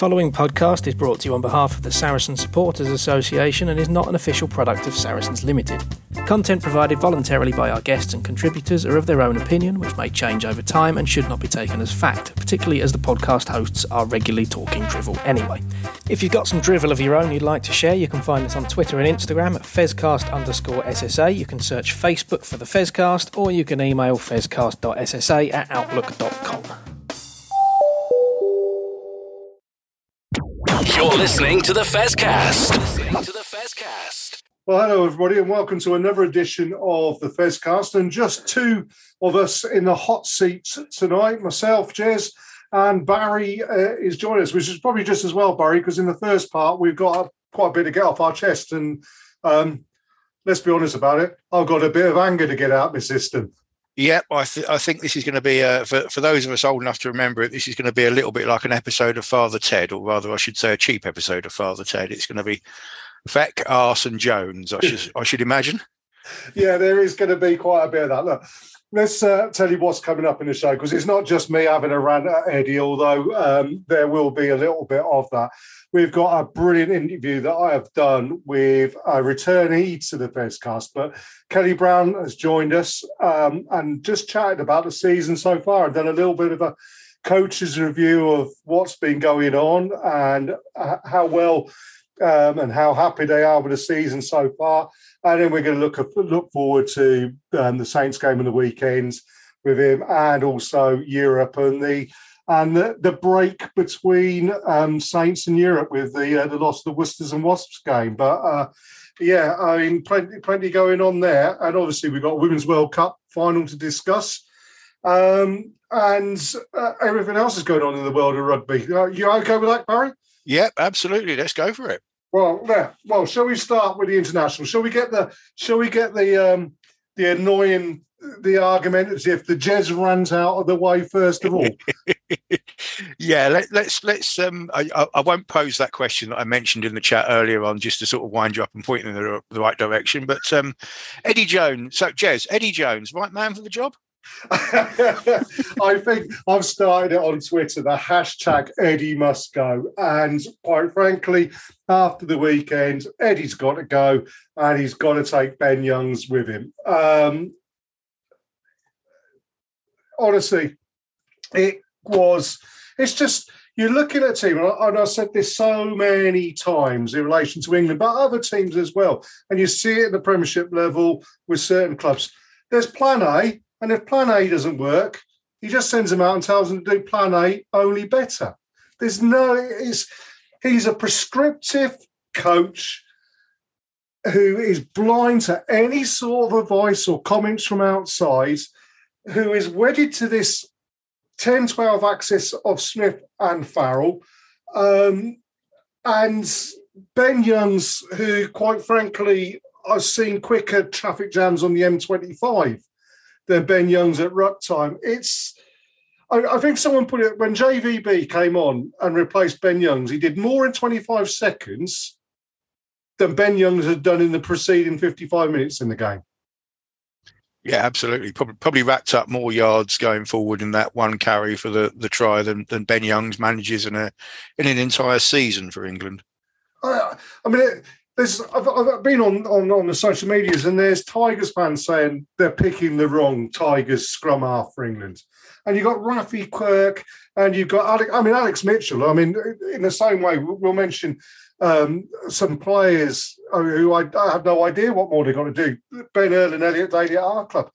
following podcast is brought to you on behalf of the Saracen Supporters Association and is not an official product of Saracens Limited. Content provided voluntarily by our guests and contributors are of their own opinion, which may change over time and should not be taken as fact, particularly as the podcast hosts are regularly talking drivel anyway. If you've got some drivel of your own you'd like to share, you can find us on Twitter and Instagram at fezcast underscore SSA. You can search Facebook for the Fezcast, or you can email fezcast.ssa at outlook.com. You're listening to the Fezcast. To the Fezcast. Well, hello everybody, and welcome to another edition of the Fezcast. And just two of us in the hot seats tonight. Myself, Jez, and Barry uh, is joining us, which is probably just as well, Barry, because in the first part we've got quite a bit to get off our chest, and um, let's be honest about it, I've got a bit of anger to get out my system. Yep, I, th- I think this is going to be a, for for those of us old enough to remember it. This is going to be a little bit like an episode of Father Ted, or rather, I should say, a cheap episode of Father Ted. It's going to be Feck, Arse, and Jones. I should I should imagine. Yeah, there is going to be quite a bit of that. Look, let's uh, tell you what's coming up in the show because it's not just me having a rant at Eddie, although um, there will be a little bit of that. We've got a brilliant interview that I have done with a returnee to the Fezcast, but Kelly Brown has joined us um, and just chatted about the season so far and done a little bit of a coach's review of what's been going on and how well um, and how happy they are with the season so far. And then we're going to look look forward to um, the Saints game on the weekends with him, and also Europe and the and the, the break between um, Saints and Europe with the uh, the loss of the Worcesters and Wasps game. But uh, yeah, I mean, plenty plenty going on there, and obviously we've got Women's World Cup final to discuss. Um, and uh, everything else is going on in the world of rugby. Uh, you okay with that, Barry? Yep, absolutely. Let's go for it. Well, yeah. Well, shall we start with the international? Shall we get the shall we get the um the annoying the argument as if the Jez runs out of the way first of all? yeah, let, let's, let's um I, I won't pose that question that I mentioned in the chat earlier on just to sort of wind you up and point in the, the right direction. But um Eddie Jones, so Jez, Eddie Jones, right man for the job? I think I've started it on Twitter, the hashtag Eddie must go. And quite frankly, after the weekend, Eddie's got to go and he's got to take Ben Youngs with him. Um, honestly, it was, it's just, you're looking at a team, and I said this so many times in relation to England, but other teams as well. And you see it at the Premiership level with certain clubs. There's plan A, and if plan A doesn't work, he just sends them out and tells them to do plan A only better. There's no, it's, he's a prescriptive coach who is blind to any sort of advice or comments from outside, who is wedded to this 10 12 axis of Smith and Farrell. Um, and Ben Youngs, who, quite frankly, I've seen quicker traffic jams on the M25 than Ben Youngs at ruck time. It's I, I, think someone put it when JVP came on and replaced Ben Youngs, he did more in 25 seconds than Ben Youngs had done in the preceding 55 minutes in the game. Yeah, absolutely. Probably, probably racked up more yards going forward in that one carry for the, the try than, than Ben Youngs manages in a in an entire season for England. I, I mean, it, there's I've, I've, been on, on on the social medias and there's Tigers fans saying they're picking the wrong Tigers scrum half for England, and you've got Raffi Quirke and you've got Alex. I mean Alex Mitchell. I mean in the same way we'll mention um, some players who I, I, have no idea what more they've got to do. Ben Earl and Elliot Daly at our club.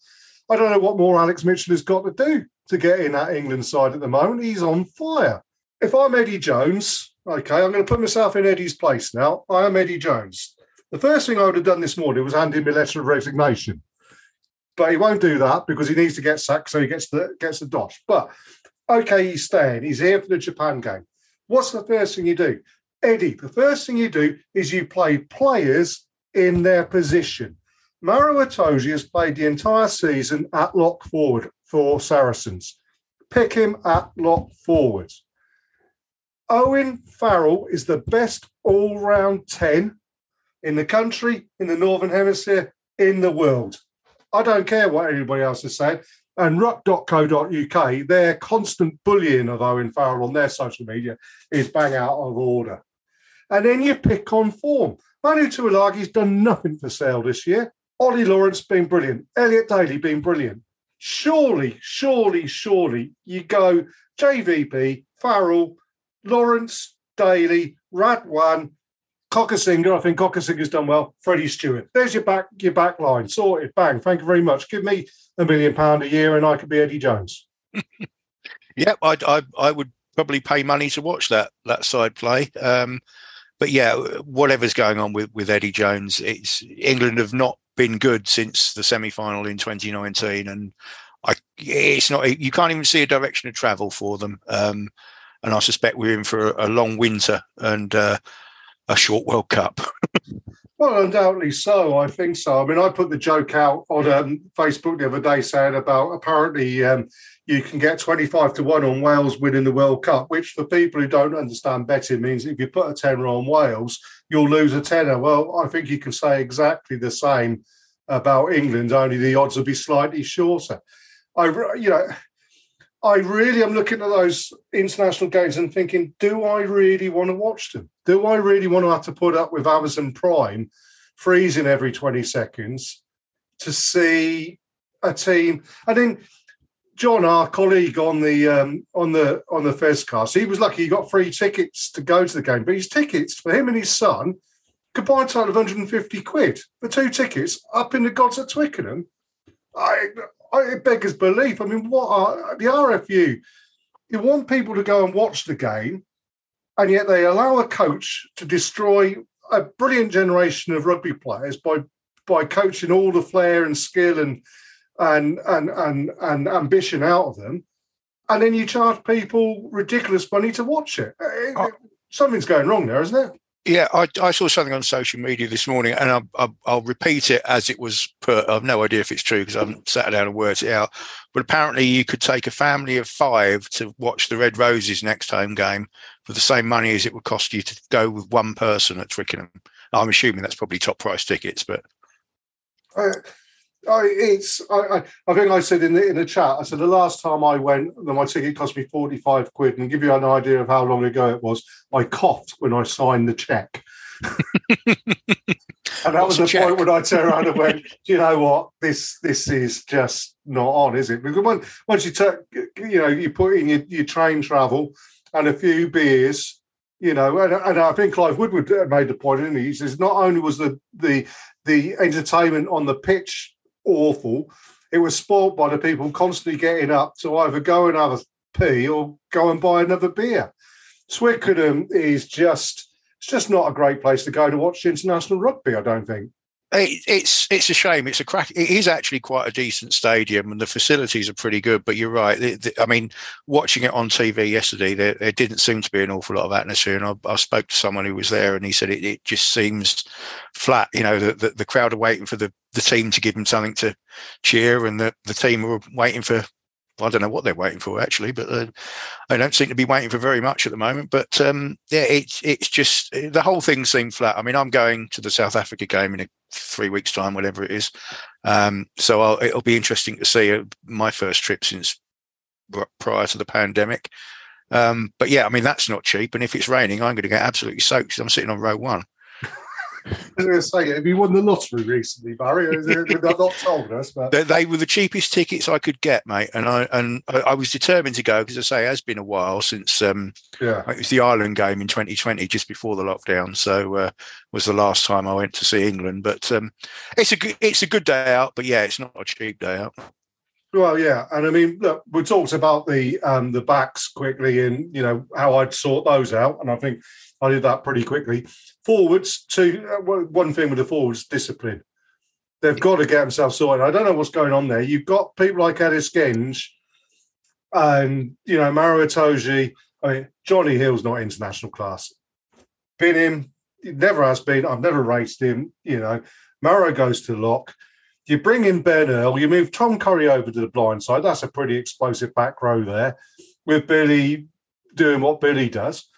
I don't know what more Alex Mitchell has got to do to get in that England side at the moment. He's on fire. If I'm Eddie Jones, Okay, I'm going to put myself in Eddie's place now. I am Eddie Jones. The first thing I would have done this morning was hand him a letter of resignation. But he won't do that because he needs to get sacked, so he gets the gets the dosh. But okay, he's staying. He's here for the Japan game. What's the first thing you do? Eddie, the first thing you do is you play players in their position. Maro Itoje has played the entire season at lock forward for Saracens. Pick him at lock forward. Owen Farrell is the best all round 10 in the country, in the Northern Hemisphere, in the world. I don't care what anybody else is saying. And ruck.co.uk, their constant bullying of Owen Farrell on their social media is bang out of order. And then you pick on form. Manu Tuilagi's done nothing for Sale this year. Ollie Lawrence been brilliant. Elliot Daly been brilliant. Surely, surely, surely you go JVP, Farrell, Lawrence, Daly, Radwan, Cokanasiga. I think Cokanasiga's done well. Freddie Steward. There's your back, your back line. Sorted. Bang. Thank you very much. Give me a million pound a year and I could be Eddie Jones. yep, I, I, I would probably pay money to watch that that side play. Um, but yeah, whatever's going on with, with Eddie Jones, it's England have not been good since the semi final in 2019, and I it's not you can't even see a direction of travel for them. Um, and I suspect we're in for a, a long winter and uh, a short World Cup. well, undoubtedly so. I think so. I mean, I put the joke out on um, Facebook the other day saying about apparently um, you can get 25 to 1 on Wales winning the World Cup, which for people who don't understand betting means if you put a tenner on Wales, you'll lose a tenner. Well, I think you can say exactly the same about England, only the odds will be slightly shorter. I, you know, I really am looking at those international games and thinking, do I really want to watch them? Do I really want to have to put up with Amazon Prime freezing every 20 seconds to see a team? And then John, our colleague on the um, on the on the Fezcast, he was lucky he got free tickets to go to the game, but his tickets for him and his son combined total of 150 quid for two tickets up in the gods at Twickenham. I, I it beggars belief. I mean, what are the RFU? You want people to go and watch the game, and yet they allow a coach to destroy a brilliant generation of rugby players by by coaching all the flair and skill and and and and and ambition out of them, and then you charge people ridiculous money to watch it. Oh. Something's going wrong there, isn't it? Yeah, I, I, saw something on social media this morning, and I'll, I'll, I'll, repeat it as it was put. I've no idea if it's true because I haven't sat down and worked it out. But apparently, you could take a family of five to watch the Red Roses next home game for the same money as it would cost you to go with one person at Twickenham. I'm assuming that's probably top price tickets, but. Uh, I, it's I, I, I, think I said in the in the chat. I said the last time I went, my ticket cost me forty five quid, and give you an idea of how long ago it was. I coughed when I signed the check, and that was the point when I turned around and went, "Do you know what? This this is just not on, is it?" Because when, once you take, you know, you put in your, your train travel and a few beers, you know, and, and, I think Clive Woodward made the point, didn't he? He says not only was the the the entertainment on the pitch awful. It was spoilt by the people constantly getting up to either go and have a pee or go and buy another beer. Twickenham is just it's just not a great place to go to watch international rugby. I don't think. It, it's it's a shame. It's a crack. It is actually quite a decent stadium, and the facilities are pretty good. But you're right. The, the, I mean, watching it on TV yesterday, there, there, didn't seem to be an awful lot of atmosphere. And I, I spoke to someone who was there, and he said it, it just seems flat. You know, the, the, the crowd are waiting for the the team to give them something to cheer, and the the team are waiting for I don't know what they're waiting for actually, but uh, they don't seem to be waiting for very much at the moment. But um, yeah, it's it's just the whole thing seemed flat. I mean, I'm going to the South Africa game in a, three weeks' time, whatever it is. Um, so I'll, it'll be interesting to see uh, my first trip since prior to the pandemic. Um, but yeah, I mean that's not cheap, and if it's raining, I'm going to get absolutely soaked. I'm sitting on row one. I was going to say, have you won the lottery recently, Barry? They've not told us, but they, they, were the cheapest tickets I could get, mate. And I and I, was determined to go because I say it has been a while since um, yeah. it was the Ireland game in 2020, just before the lockdown. So uh, was the last time I went to see England. But um, it's a good, it's a good day out. But yeah, it's not a cheap day out. Well, yeah, and I mean, look, we talked about the um, the backs quickly, and you know how I'd sort those out, and I think I did that pretty quickly. Forwards, to uh, one thing with the forwards, discipline. They've got to get themselves sorted. I don't know what's going on there. You've got people like Ellis Genge and, you know, Maro Itoje. I mean, Johnny Hill's not international class. Been him, never has been. I've never raced him. You know, Maro goes to lock. You bring in Ben Earl, you move Tom Curry over to the blind side. That's a pretty explosive back row there with Billy doing what Billy does.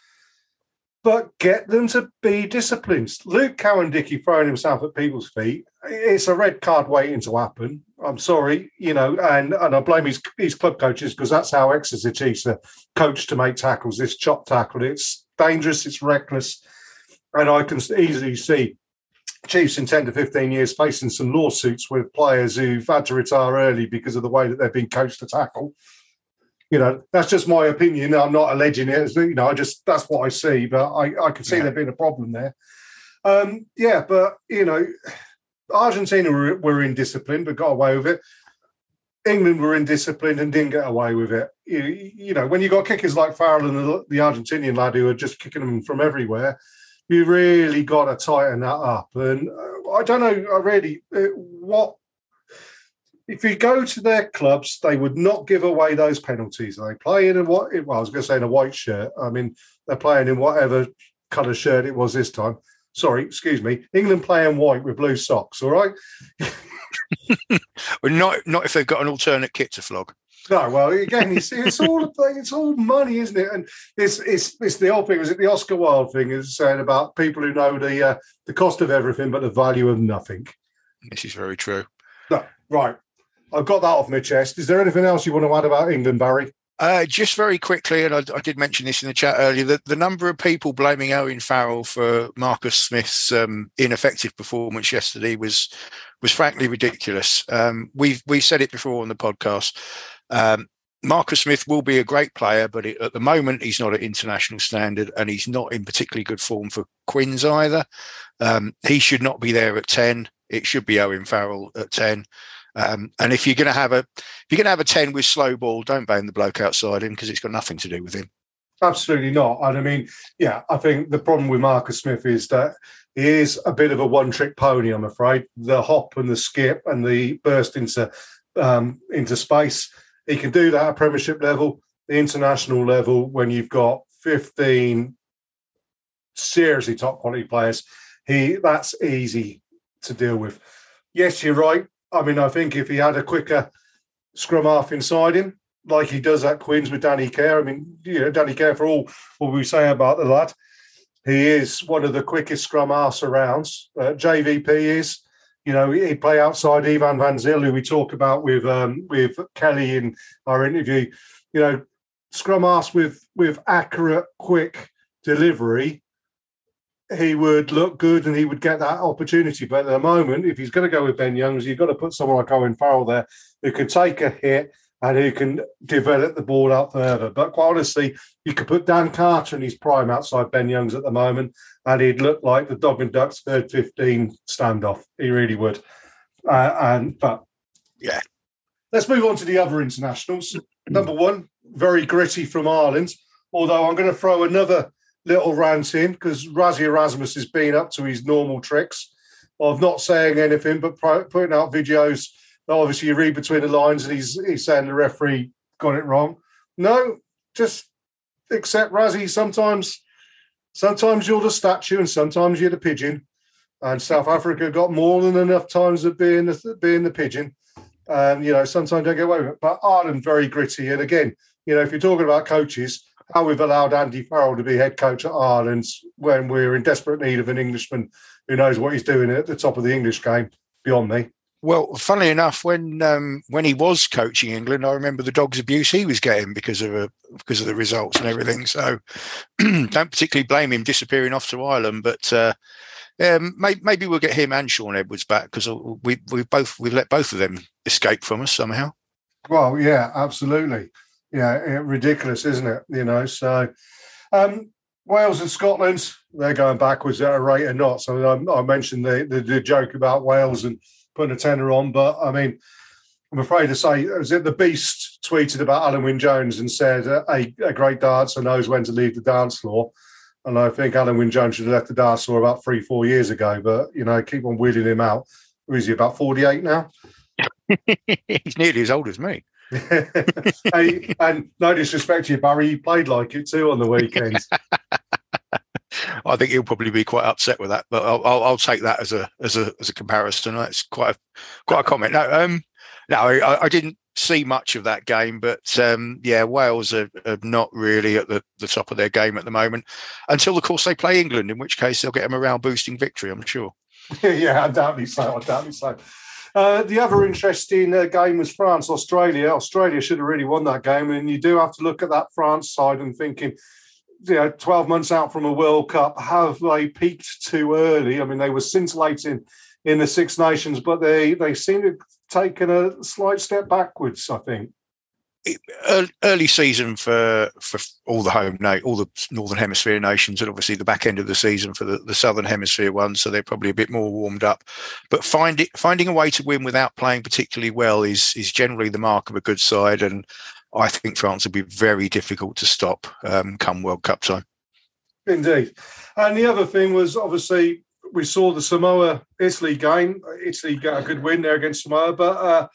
But get them to be disciplined. Luke Cowan-Dickie throwing himself at people's feet, it's a red card waiting to happen. I'm sorry, you know, and, and I blame his, his club coaches because that's how Exeter Chiefs are coached to make tackles. This chop tackle, it's dangerous, it's reckless. And I can easily see Chiefs in 10 to 15 years facing some lawsuits with players who've had to retire early because of the way that they've been coached to tackle. You know, that's just my opinion. I'm not alleging it. You know, I just, that's what I see, but I, I can see yeah. there being a problem there. Um, yeah, but, you know, Argentina were, were indisciplined but got away with it. England were indisciplined and didn't get away with it. You, you know, when you got kickers like Farrell and the, the Argentinian lad who are just kicking them from everywhere, you really got to tighten that up. And uh, I don't know, I really, uh, what if you go to their clubs, they would not give away those penalties. They play in a what? Well, I was going to say in a white shirt. I mean, they're playing in whatever colour shirt it was this time. Sorry, excuse me. England playing white with blue socks. All right. well, not not if they've got an alternate kit to flog. No, well, again, it's, it's all it's all money, isn't it? And it's it's it's the old thing. Was it the Oscar Wilde thing? Is saying about people who know the uh, the cost of everything but the value of nothing. This is very true. No, right. I've got that off my chest. Is there anything else you want to add about England, Barry? Uh, just very quickly, and I, I, did mention this in the chat earlier, that the number of people blaming Owen Farrell for Marcus Smith's um, ineffective performance yesterday was was frankly ridiculous. Um, we've we said it before on the podcast. Um, Marcus Smith will be a great player, but it, at the moment he's not at international standard, and he's not in particularly good form for Quins either. Um, he should not be there at ten. It should be Owen Farrell at ten. Um, and if you're going to have a if you're going to have a ten with slow ball, don't blame the bloke outside him because it's got nothing to do with him. Absolutely not. And I mean, yeah, I think the problem with Marcus Smith is that he is a bit of a one-trick pony. I'm afraid the hop and the skip and the burst into um, into space. He can do that at Premiership level, the international level. When you've got 15 seriously top quality players, he that's easy to deal with. Yes, you're right. I mean, I think if he had a quicker scrum half inside him, like he does at Quins with Danny Care, I mean, you know, Danny Care, for all what we say about the lad, he is one of the quickest scrum halves around. Uh, JVP is, you know, he play outside Ivan Van Zyl, who we talk about with um, with Kelly in our interview. You know, scrum halves with with accurate, quick delivery he would look good and he would get that opportunity. But at the moment, if he's going to go with Ben Youngs, you've got to put someone like Owen Farrell there who can take a hit and who can develop the ball out further. But quite honestly, you could put Dan Carter in his prime outside Ben Youngs at the moment, and he'd look like the dog and ducks third 15 standoff. He really would. Uh, and but yeah. Let's move on to the other internationals. Number one, very gritty from Ireland. Although I'm going to throw another little rant in because Rassie Erasmus has been up to his normal tricks of not saying anything but putting out videos. Obviously, you read between the lines and he's, he's saying the referee got it wrong. No, just accept Rassie. Sometimes, sometimes you're the statue and sometimes you're the pigeon. And South Africa got more than enough times of being the, being the pigeon. And, you know, sometimes don't get away with it. But Ireland, very gritty. And again, you know, if you're talking about coaches, how we've allowed Andy Farrell to be head coach at Ireland when we're in desperate need of an Englishman who knows what he's doing at the top of the English game beyond me. Well, funnily enough, when um, when he was coaching England, I remember the dogs' abuse he was getting because of a, uh, because of the results and everything. So, don't particularly blame him disappearing off to Ireland, but uh, um, maybe, maybe, we'll get him and Shaun Edwards back because we we both we've let both of them escape from us somehow. Well, yeah, absolutely yeah, ridiculous, isn't it? You know, so um, Wales and Scotland, they're going backwards at a rate of knots. So I, I mentioned the, the, the joke about Wales and putting a tenner on, but I mean, I'm afraid to say, was it the Beast tweeted about Alun Wyn Jones and said uh, a, a great dancer knows when to leave the dance floor. And I think Alun Wyn Jones should have left the dance floor about three, four years ago. But you know, keep on wheeling him out. Is he about 48 now? He's nearly as old as me. Hey, and no disrespect to you, Barry, you played like it too on the weekends. I think he'll probably be quite upset with that, but I'll, I'll, I'll, take that as a as a as a comparison. That's quite a quite a comment. No, um, No, I, I didn't see much of that game, but um, yeah, Wales are, are, not really at the, the top of their game at the moment until, of course, they play England, in which case they'll get a morale boosting victory, I'm sure. yeah, undoubtedly so. Undoubtedly so. Uh, the other interesting uh, game was France Australia. Australia should have really won that game, and you do have to look at that France side and thinking, you know, 12 months out from a World Cup, have they peaked too early? I mean, they were scintillating in the Six Nations, but they they seem to have taken a slight step backwards. I think early season for for all the home all the northern hemisphere nations and obviously the back end of the season for the, the southern hemisphere ones so they're probably a bit more warmed up. But finding finding a way to win without playing particularly well is is generally the mark of a good side and i think france will be very difficult to stop um, come world cup time. Indeed. And the other thing was obviously we saw the Samoa Italy game. Italy got a good win there against Samoa, but uh,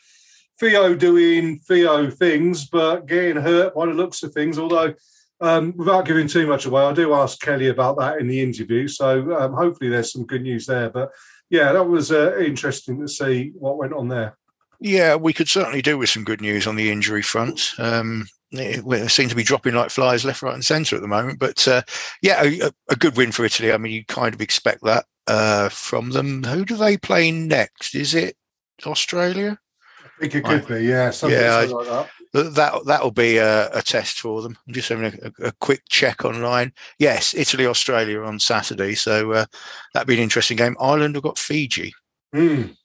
Theo doing Theo things, but getting hurt by the looks of things. Although, um, without giving too much away, I do ask Kelly about that in the interview. So um, hopefully there's some good news there. But yeah, that was uh, interesting to see what went on there. Yeah, we could certainly do with some good news on the injury front. Um, it, seem to be dropping like flies left, right, and centre at the moment. But uh, yeah, a, a, good win for Italy. I mean, you kind of expect that uh, from them. Who do they play next? Is it Australia? I think it could be, yeah. yeah, like that. That that'll be a, a, test for them. I'm just having a, a, quick check online. Yes, Italy, Australia on Saturday, so uh, that'd be an interesting game. Ireland have got Fiji. Mm.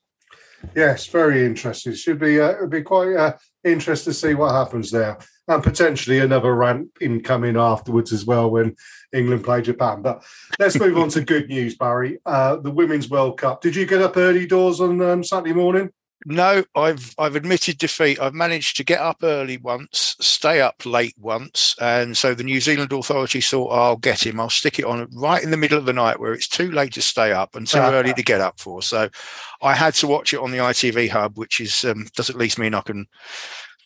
Yes, very interesting. Should be uh, it'd be quite uh, interesting to see what happens there and potentially another rant in coming afterwards as well when England play Japan. But let's move on to good news, Barry. Uh, the Women's World Cup. Did you get up early doors on um, Saturday morning? No, I've I've admitted defeat. I've managed to get up early once, stay up late once, and so the New Zealand authorities thought, "I'll get him. I'll stick it on right in the middle of the night where it's too late to stay up and too early to get up for." So, I had to watch it on the ITV hub, which is um, does at least mean I can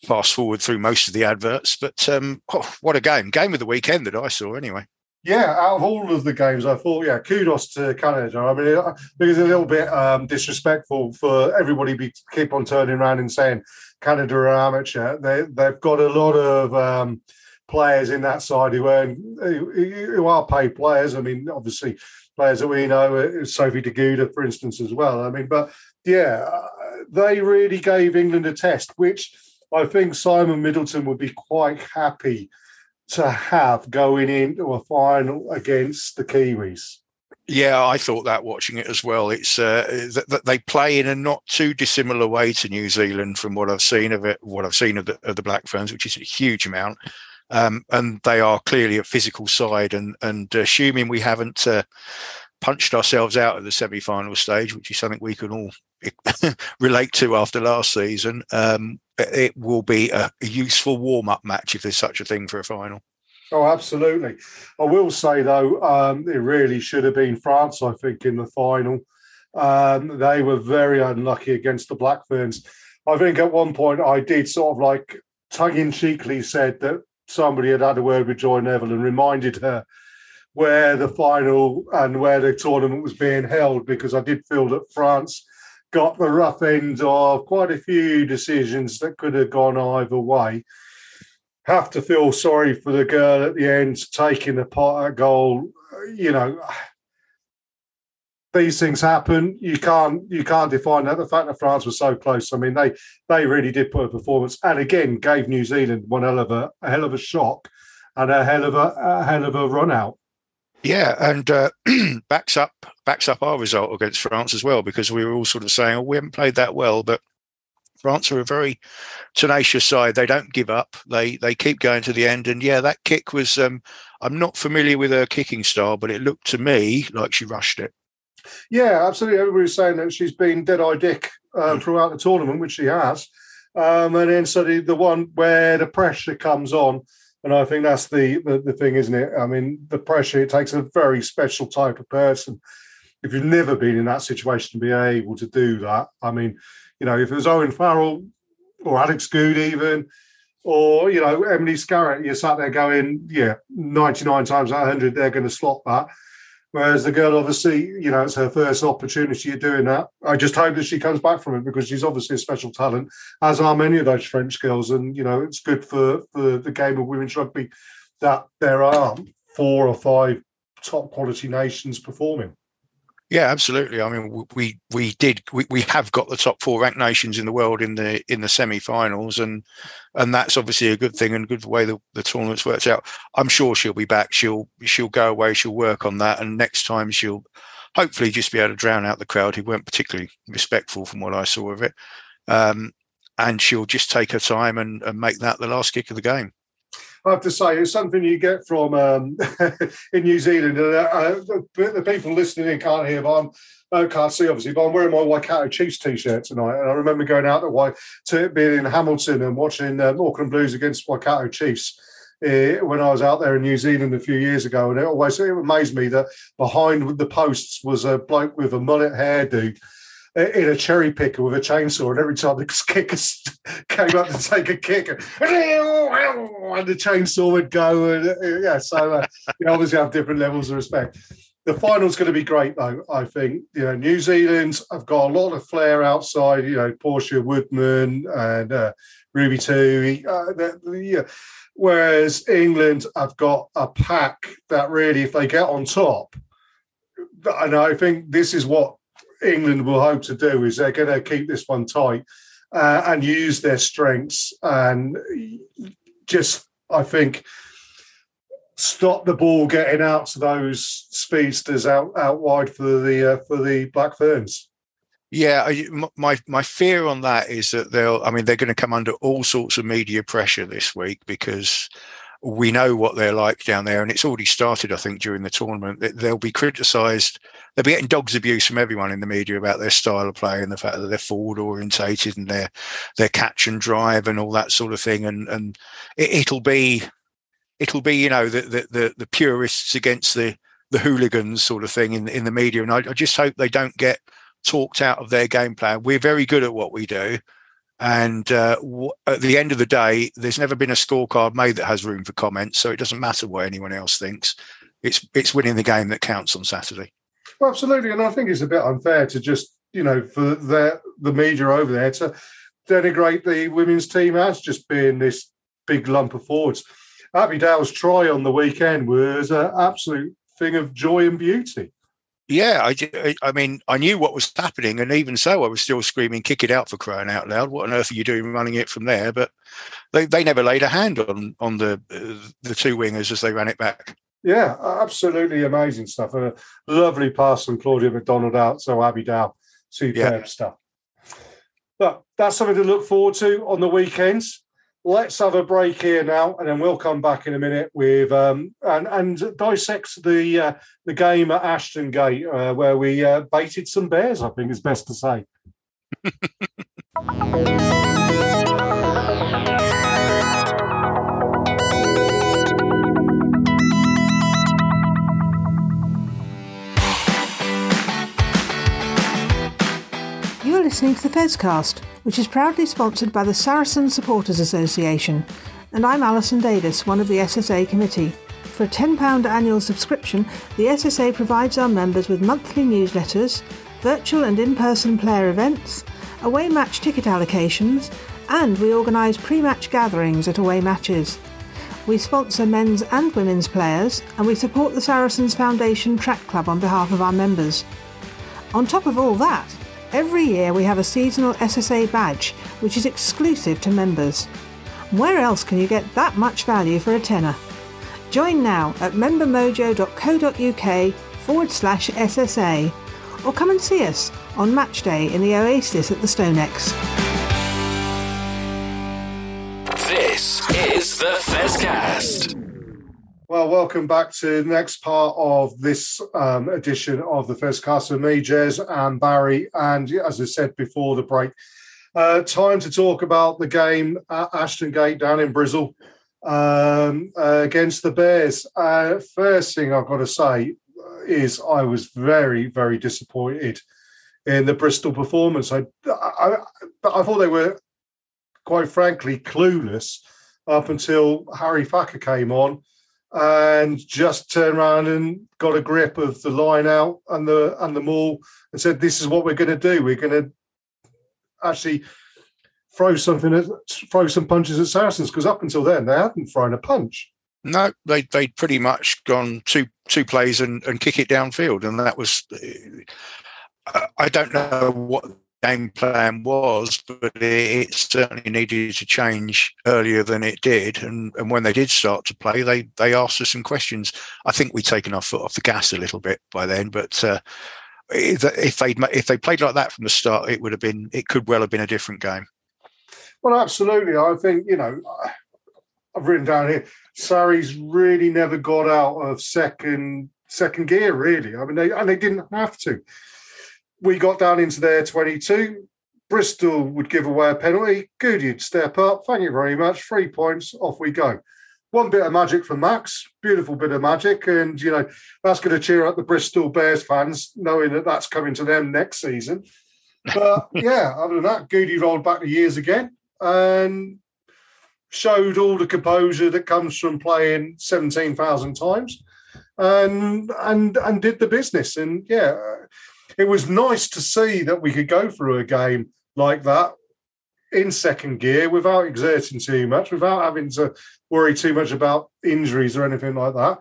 fast forward through most of the adverts. But um, oh, what a game! Game of the weekend that I saw, anyway. Yeah, out of all of the games, I thought, yeah, kudos to Canada. I mean, it, it's a little bit um, disrespectful for everybody to keep on turning around and saying Canada are amateur. They they've got a lot of um, players in that side who are who are paid players. I mean, obviously players that we know, uh, Sophie de Goede, for instance, as well. I mean, but yeah, uh, they really gave England a test, which I think Simon Middleton would be quite happy to have going into a final against the Kiwis. Yeah, I thought that watching it as well. It's uh, that they play in a not too dissimilar way to New Zealand from what I've seen of it, what I've seen of the, of the Black Ferns, which is a huge amount. Um, and they are clearly a physical side. And and assuming we haven't uh, punched ourselves out at the semi-final stage, which is something we can all relate to after last season, um, it will be a, useful warm-up match if there's such a thing for a final. Oh, absolutely. I will say though, um, it really should have been France. I think in the final, um, they were very unlucky against the Black Ferns. I think at one point I did sort of like tongue-in-cheekly said that somebody had had a word with Joy Neville and reminded her where the final and where the tournament was being held because I did feel that France got the rough end of quite a few decisions that could have gone either way. Have to feel sorry for the girl at the end taking the pot at goal. You know, these things happen. You can't you can't define that. The fact that France was so close. I mean, they they really did put a performance, and again gave New Zealand one hell of a, a hell of a shock and a hell of a, a hell of a run out. Yeah, and uh, backs up backs up our result against France as well because we were all sort of saying, "Oh, we haven't played that well," but France are a very tenacious side. They don't give up. They they keep going to the end. And yeah, that kick was. Um, I'm not familiar with her kicking style, but it looked to me like she rushed it. Yeah, absolutely. Everybody's saying that she's been dead eye dick uh, mm. throughout the tournament, which she has. Um, and then so the, the one where the pressure comes on and I think that's the, the, the thing, isn't it? I mean, the pressure, it takes a very special type of person. If you've never been in that situation to be able to do that, I mean, you know, if it was Owen Farrell or Alex Goode even, or, you know, Emily Scarratt, you're sat there going, yeah, 99 times out of 100, they're going to slot that. Whereas the girl, obviously, you know, it's her first opportunity of doing that. I just hope that she comes back from it because she's obviously a special talent, as are many of those French girls. And, you know, it's good for, for the game of women's rugby that there are four or five top quality nations performing. Yeah, absolutely. I mean, we we did we, we have got the top four ranked nations in the world in the in the semi-finals, and and that's obviously a good thing and good way the, the tournament's worked out. I'm sure she'll be back. She'll she'll go away. She'll work on that, and next time she'll hopefully just be able to drown out the crowd who weren't particularly respectful from what I saw of it. Um, and she'll just take her time and, and make that the last kick of the game. I have to say, it's something you get from um, in New Zealand. Uh, uh, the, people listening in can't hear, but I'm, uh, can't see obviously, but I'm wearing my Waikato Chiefs t-shirt tonight, and I remember going out the to being in Hamilton and watching uh, Auckland Blues against Waikato Chiefs. Uh, when I was out there in New Zealand a few years ago, and it always it amazed me that behind the posts was a bloke with a mullet hairdo in a cherry picker with a chainsaw, and every time the kickers came up to take a kick, and the chainsaw would go. And uh, yeah, so uh, you obviously have different levels of respect. The final's going to be great, though. I think you know New Zealand have got a lot of flair outside. You know Portia Woodman and uh, Ruby Tui. Uh, yeah. Whereas England have got a pack that really, if they get on top, and I think this is what England will hope to do is they're going to keep this one tight uh, and use their strengths and just, I think, stop the ball getting out to those speedsters out out wide for the uh, for the Black Ferns. Yeah, my my fear on that is that they'll. I mean, they're going to come under all sorts of media pressure this week because we know what they're like down there, and it's already started. I think during the tournament, they'll be criticised they'll be getting dogs abuse from everyone in the media about their style of play and the fact that they're forward orientated and their their catch and drive and all that sort of thing. And and it, will be it'll be you know the, the the the purists against the the hooligans sort of thing in in the media. And I, I just hope they don't get talked out of their game plan. We're very good at what we do. And uh, w- at the end of the day, there's never been a scorecard made that has room for comments, so it doesn't matter what anyone else thinks. It's it's winning the game that counts on Saturday. Well, absolutely, and I think it's a bit unfair to just you know for the the media over there to denigrate the women's team as just being this big lump of forwards. Abby Dow's try on the weekend was an absolute thing of joy and beauty. Yeah, I, I mean, I knew what was happening, and even so, I was still screaming, "Kick it out!" for crying out loud. What on earth are you doing running it from there? But they, they never laid a hand on on the uh, the two wingers as they ran it back. Yeah, absolutely amazing stuff. A lovely pass from Claudia MacDonald out. So Abby Dow, superb yeah. stuff. But that's something to look forward to on the weekends. Let's have a break here now, and then we'll come back in a minute with um, and and dissect the uh, the game at Ashton Gate uh, where we uh, baited some bears. I think is best to say. listening to the Fezcast, which is proudly sponsored by the Saracen Supporters Association, and I'm Alison Davis, one of the SSA committee. For a £10 annual subscription, the SSA provides our members with monthly newsletters, virtual and in person player events, away match ticket allocations, and we organise pre match gatherings at away matches. We sponsor men's and women's players, and we support the Saracens Foundation Track Club on behalf of our members. On top of all that, Every year we have a seasonal SSA badge which is exclusive to members. Where else can you get that much value for a tenner? Join now at membermojo.co.uk forward slash SSA or come and see us on match day in the Oasis at the StoneX. This is the Fezcast. Well, welcome back to the next part of this um, edition of the Fezcast with me, Jez and Barry. And as I said before the break, uh, time to talk about the game at Ashton Gate down in Bristol um, uh, against the Bears. Uh, first thing I've got to say is I was very, very disappointed in the Bristol performance. I, I, I thought they were, quite frankly, clueless up until Harry Thacker came on and just turned around and got a grip of the line out and the and the maul and said, "This is what we're going to do. We're going to actually throw something, at, throw some punches at Saracens because up until then they hadn't thrown a punch." No, they they'd pretty much gone two two plays and, and kick it downfield, and that was. Uh, I don't know what game plan was, but it, certainly needed to change earlier than it did. And, and when they did start to play, they they asked us some questions. I think we'd taken our foot off the gas a little bit by then, but uh, if, they if they played like that from the start, it would have been it could well have been a different game. Well, absolutely. I think you know I've written down here. Sarries really never got out of second second gear. Really, I mean, they and they didn't have to we got down into their 22. Bristol would give away a penalty. Goody'd step up. Thank you very much. Three points. Off we go. One bit of magic from Max. Beautiful bit of magic. And, you know, that's going to cheer up the Bristol Bears fans, knowing that that's coming to them next season. But yeah, other than that, Goody rolled back the years again and showed all the composure that comes from playing 17,000 times and and and did the business. And yeah, it was nice to see that we could go through a game like that in second gear without exerting too much, without having to worry too much about injuries or anything like that.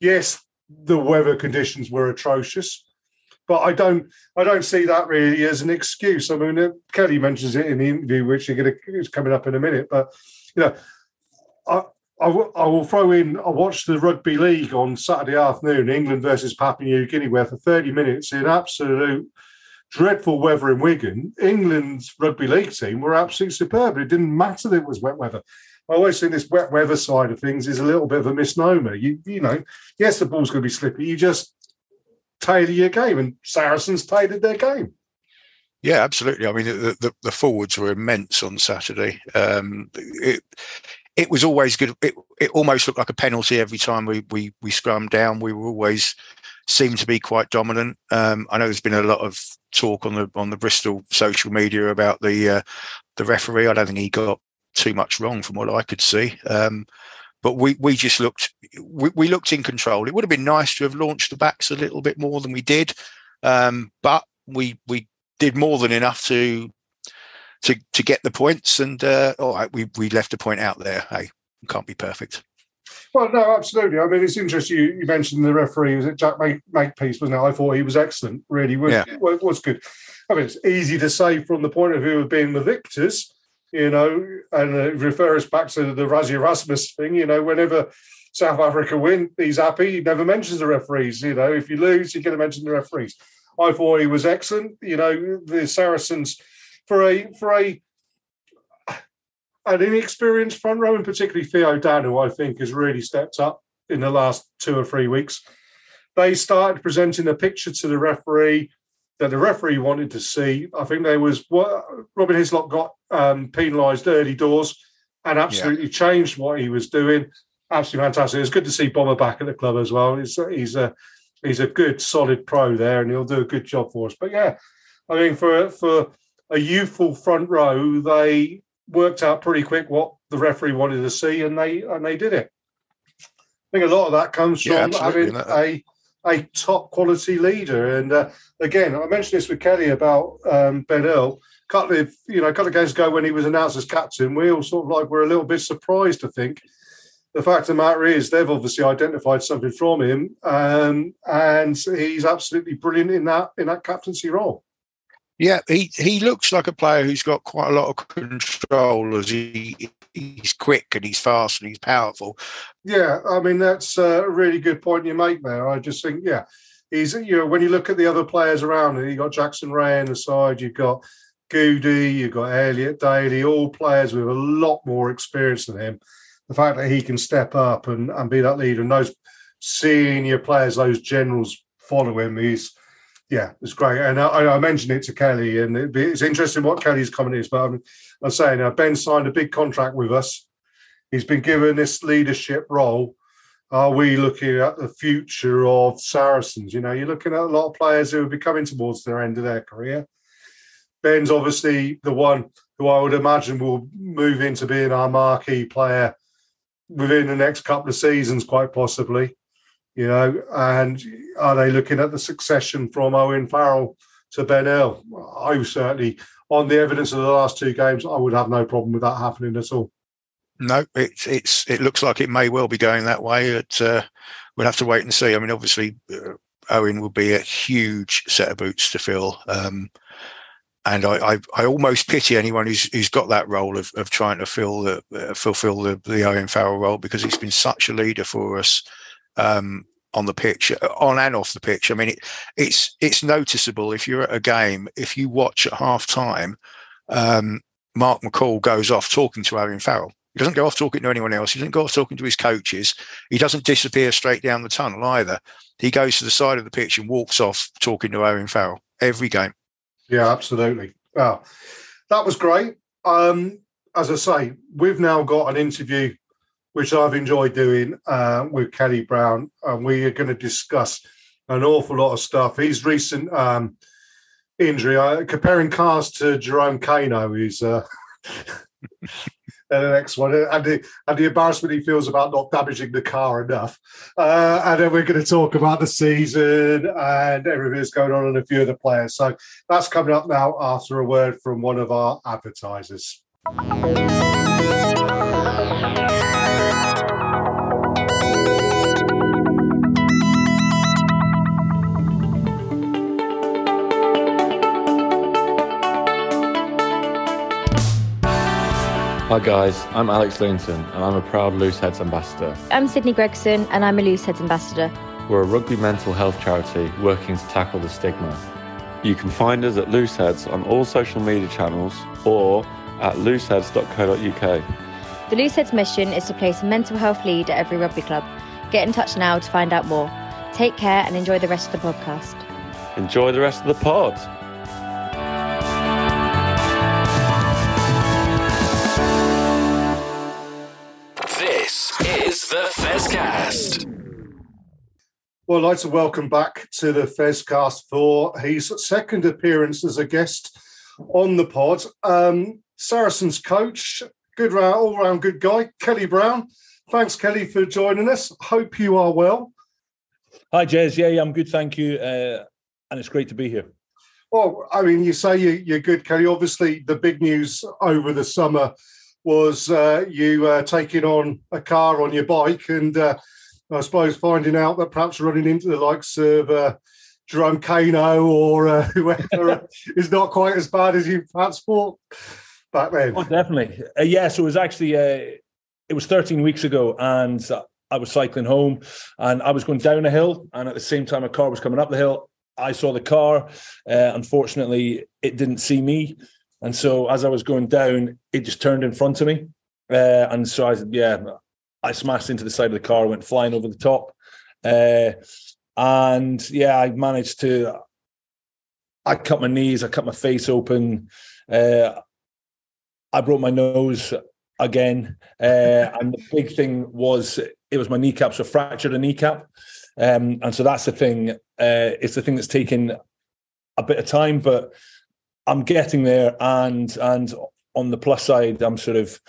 Yes, the weather conditions were atrocious, but I don't I don't see that really as an excuse. I mean, uh, Kelly mentions it in the interview, which you're going to, is coming up in a minute, but you know, I, I, w- I will throw in. I watched the rugby league on Saturday afternoon, England versus Papua New Guinea, where for 30 minutes in absolute dreadful weather in Wigan, England's rugby league team were absolutely superb. It didn't matter that it was wet weather. I always think this wet weather side of things is a little bit of a misnomer. You, you know, yes, the ball's going to be slippy. You just tailor your game, and Saracens tailored their game. Yeah, absolutely. I mean, the, the, the forwards were immense on Saturday. Um, it, it was always good. It, it almost looked like a penalty every time we we we scrummed down. We were always seemed to be quite dominant. Um, I know there's been a lot of talk on the on the Bristol social media about the uh, the referee. I don't think he got too much wrong from what I could see. Um, but we we just looked we, we, looked in control. It would have been nice to have launched the backs a little bit more than we did, um, but we we did more than enough to to to get the points. And uh, all right, we we left a point out there. Hey, can't be perfect. Well, no, absolutely. I mean, it's interesting. You, you mentioned the referee was it Jack Make, Makepeace, wasn't it? I thought he was excellent. Really was yeah. was good. I mean, it's easy to say from the point of view of being the victors, you know, and uh, refer us back to the Rassie Erasmus thing. You know, whenever South Africa win, he's happy. He never mentions the referees. You know, if you lose, you're going to mention the referees. I thought he was excellent. You know, the Saracens for a for a an inexperienced front row, and particularly Theo Dan, who I think has really stepped up in the last two or three weeks. They started presenting a picture to the referee that the referee wanted to see. I think there was what Robin Hislop got um, penalised early doors and absolutely yeah. changed what he was doing. Absolutely fantastic. It's good to see Bomber back at the club as well. He's, he's a he's a good, solid pro there, and he'll do a good job for us. But yeah, I mean, for for a youthful front row, they worked out pretty quick what the referee wanted to see, and they and they did it. I think a lot of that comes from yeah, having a a top quality leader. And uh, again, I mentioned this with Kelly about um, Ben Earl. A couple of you know, a couple of games ago when he was announced as captain, we all sort of like were a little bit surprised. I think the fact of the matter is they've obviously identified something from him, um, and he's absolutely brilliant in that in that captaincy role. Yeah, he, he looks like a player who's got quite a lot of control as he he's quick and he's fast and he's powerful. Yeah, I mean that's a really good point you make there. I just think yeah, he's you know when you look at the other players around you got Jackson Wray on the side, you've got Goody, you've got Elliot Daly, all players with a lot more experience than him. The fact that he can step up and, and be that leader and those senior players, those generals follow him, he's yeah, it's great. And I, I, mentioned it to Kelly, and it, it's interesting what Kelly's comment is. But I'm, I'm saying uh, Ben signed a big contract with us. He's been given this leadership role. Are we looking at the future of Saracens? You know, you're looking at a lot of players who will be coming towards their end of their career. Ben's obviously the one who I would imagine will move into being our marquee player within the next couple of seasons, quite possibly. You know, and are they looking at the succession from Owen Farrell to Ben Earl? I certainly, on the evidence of the last two games, I would have no problem with that happening at all. No, it's it's it looks like it may well be going that way. But uh, we'll have to wait and see. I mean, obviously, uh, Owen will be a huge set of boots to fill. Um, and I, I, I, almost pity anyone who's who's got that role of, of trying to fill the uh, fulfill the, the Owen Farrell role because he's been such a leader for us um, on the pitch, on and off the pitch. I mean, it, it's it's noticeable if you're at a game, if you watch at half time, um, Mark McCall goes off talking to Owen Farrell. He doesn't go off talking to anyone else. He doesn't go off talking to his coaches. He doesn't disappear straight down the tunnel either. He goes to the side of the pitch and walks off talking to Owen Farrell every game. Yeah, absolutely. Well, that was great. Um, as I say, we've now got an interview which I've enjoyed doing uh, with Kelly Brown, and we are going to discuss an awful lot of stuff. His recent um, injury, uh, comparing cars to Jerome Kaino, is uh, the next one, and the, and the embarrassment he feels about not damaging the car enough. Uh, and then we're going to talk about the season and everything that's going on and a few of the players. So that's coming up now after a word from one of our advertisers. Hi guys, I'm Alex Linton and I'm a proud Looseheads ambassador. I'm Sydney Gregson and I'm a Looseheads ambassador. We're a rugby mental health charity working to tackle the stigma. You can find us at Looseheads on all social media channels or at looseheads.co.uk. The Looseheads mission is to place a mental health lead at every rugby club. Get in touch now to find out more. Take care and enjoy the rest of the podcast. Enjoy the rest of the pod. The Fezcast. Well, I'd like to welcome back to the Fezcast for his second appearance as a guest on the pod. Um, Saracens coach, good round, all round good guy, Kelly Brown. Thanks, Kelly, for joining us. Hope you are well. Hi, Jez. Yeah, yeah I'm good. Thank you. Uh, and it's great to be here. Well, I mean, you say you, are good, Kelly. Obviously, the big news over the summer was uh, you uh, taking on a car on your bike and uh, I suppose finding out that perhaps running into the likes of uh, Jerome Kaino or uh, whoever is not quite as bad as you perhaps thought back then. Oh, definitely. Uh, yeah, so it was actually, uh, it was 13 weeks ago and I was cycling home and I was going down a hill and at the same time a car was coming up the hill. I saw the car. unfortunately, it didn't see me. And so as I was going down, it just turned in front of me. Uh, and so I, yeah, I smashed into the side of the car, went flying over the top. Uh, and yeah, I managed to, I cut my knees, I cut my face open. Uh, I broke my nose again. Uh, and the big thing was it was my kneecap, so fractured a kneecap. Um, and so that's the thing. Uh, it's the thing that's taken a bit of time, but I'm getting there, and and on the plus side, I'm sort of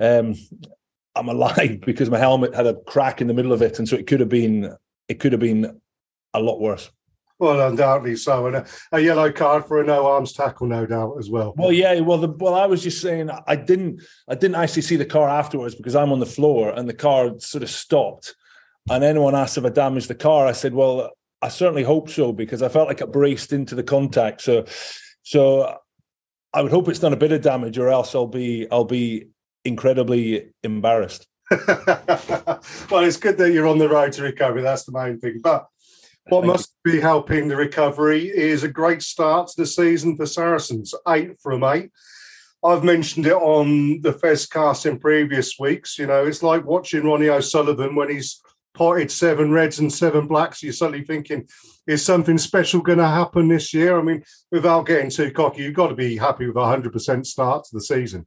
um, I'm alive because my helmet had a crack in the middle of it, and so it could have been it could have been a lot worse. Well, undoubtedly so, and a, a, yellow card for a no arms tackle, no doubt as well. Well, yeah. Well, the, well, I was just saying I didn't I didn't actually see the car afterwards because I'm on the floor and the car sort of stopped, and anyone asked if I damaged the car. I said, well, I certainly hope so because I felt like it braced into the contact. So so I would hope it's done a bit of damage, or else I'll be I'll be incredibly embarrassed. well, it's good that you're on the road to recovery. That's the main thing. But what Thank must you. be helping the recovery is a great start to the season for Saracens, eight from eight. I've mentioned it on the Fezcast in previous weeks. You know, it's like watching Ronnie O'Sullivan when he's potted seven reds and seven blacks. You're suddenly thinking, is something special going to happen this year? I mean, without getting too cocky, you've got to be happy with a hundred percent start to the season.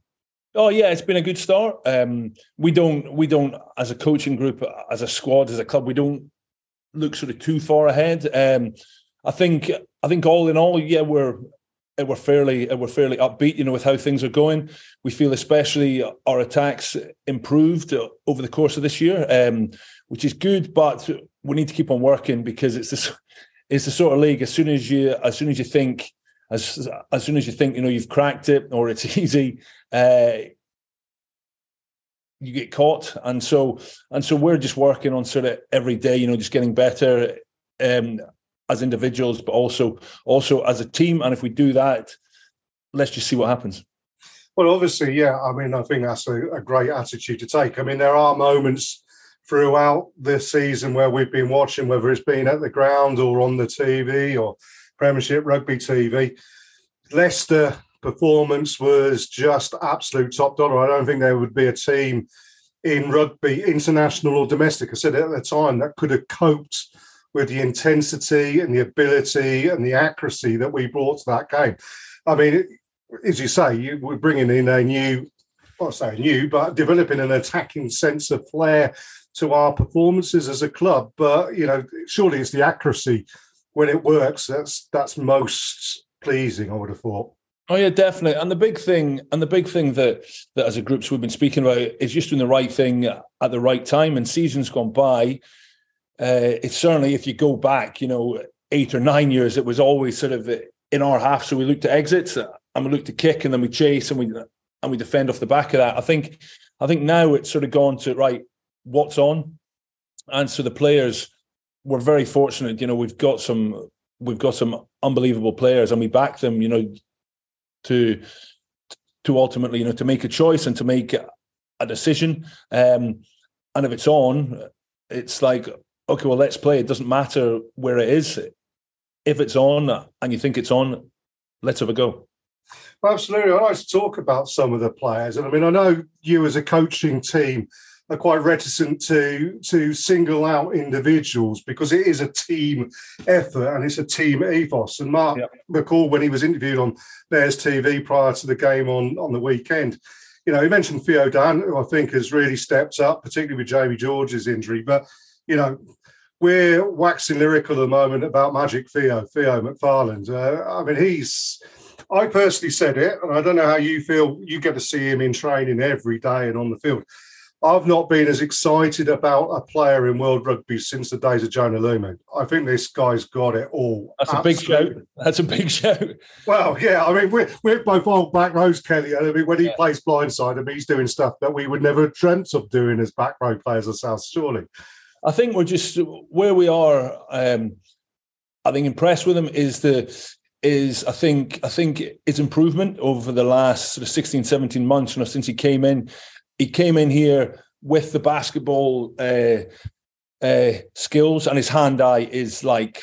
Oh yeah, it's been a good start. Um, we don't, we don't, as a coaching group, as a squad, as a club, we don't look sort of too far ahead. Um, I think, I think all in all, yeah, we're we're fairly we're fairly upbeat, you know, with how things are going. We feel especially our attacks improved over the course of this year, um, which is good. But we need to keep on working because it's this it's the sort of league. As soon as you as soon as you think as as soon as you think you know you've cracked it or it's easy, uh, you get caught. And so and so we're just working on sort of every day, you know, just getting better. Um, as individuals, but also also as a team. And if we do that, let's just see what happens. Well, obviously, yeah. I mean, I think that's a, a great attitude to take. I mean, there are moments throughout this season where we've been watching, whether it's been at the ground or on the TV or Premiership Rugby TV. Leicester performance was just absolute top dollar. I don't think there would be a team in rugby, international or domestic, I said at the time, that could have coped with the intensity and the ability and the accuracy that we brought to that game. I mean, as you say, you, we're bringing in a new, well, say new, but developing an attacking sense of flair to our performances as a club. But you know, surely it's the accuracy when it works that's that's most pleasing. I would have thought. Oh yeah, definitely. And the big thing, and the big thing that that as a groups we've been speaking about is just doing the right thing at the right time. And seasons gone by, uh, it's certainly if you go back, you know, eight or nine years, it was always sort of in our half. So we look to exits and we look to kick and then we chase and we and we defend off the back of that. I think I think now it's sort of gone to right, what's on? And so the players we're very fortunate, you know, we've got some we've got some unbelievable players and we back them, you know, to to ultimately, you know, to make a choice and to make a decision. Um, and if it's on, it's like okay, well, let's play. It doesn't matter where it is. If it's on and you think it's on, let's have a go. Well, absolutely. I like to talk about some of the players. And I mean, I know you as a coaching team are quite reticent to to single out individuals because it is a team effort and it's a team ethos. And Mark yep. McCall, when he was interviewed on Bears TV prior to the game on, on the weekend, you know, he mentioned Theo Dan, who I think has really stepped up, particularly with Jamie George's injury. But, you know, we're waxing lyrical at the moment about Magic Theo, Theo McFarland. Uh, I mean, he's. I personally said it, and I don't know how you feel. You get to see him in training every day and on the field. I've not been as excited about a player in world rugby since the days of Jonah Lomu. I think this guy's got it all. That's Absolutely. a big show. That's a big show. Well, yeah. I mean, we're, we're both old back rows, Kelly. I mean, when he yeah. plays blindside, I mean, he's doing stuff that we would never have dreamt of doing as back row players ourselves, surely. I think we're just where we are. Um, I think impressed with him is the is I think I think his improvement over the last sort of 16, 17 months, you know, since he came in. He came in here with the basketball uh, uh, skills and his hand eye is like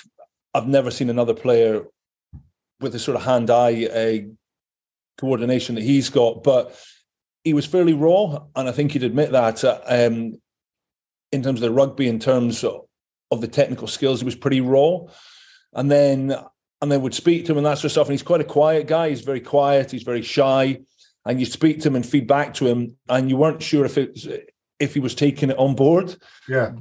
I've never seen another player with the sort of hand eye uh, coordination that he's got. But he was fairly raw, and I think he'd admit that. Um, in terms of the rugby, in terms of, the technical skills, he was pretty raw. And then and then would speak to him and that sort of stuff. And he's quite a quiet guy. He's very quiet. He's very shy. And you speak to him and feed back to him, and you weren't sure if it if he was taking it on board. Yeah.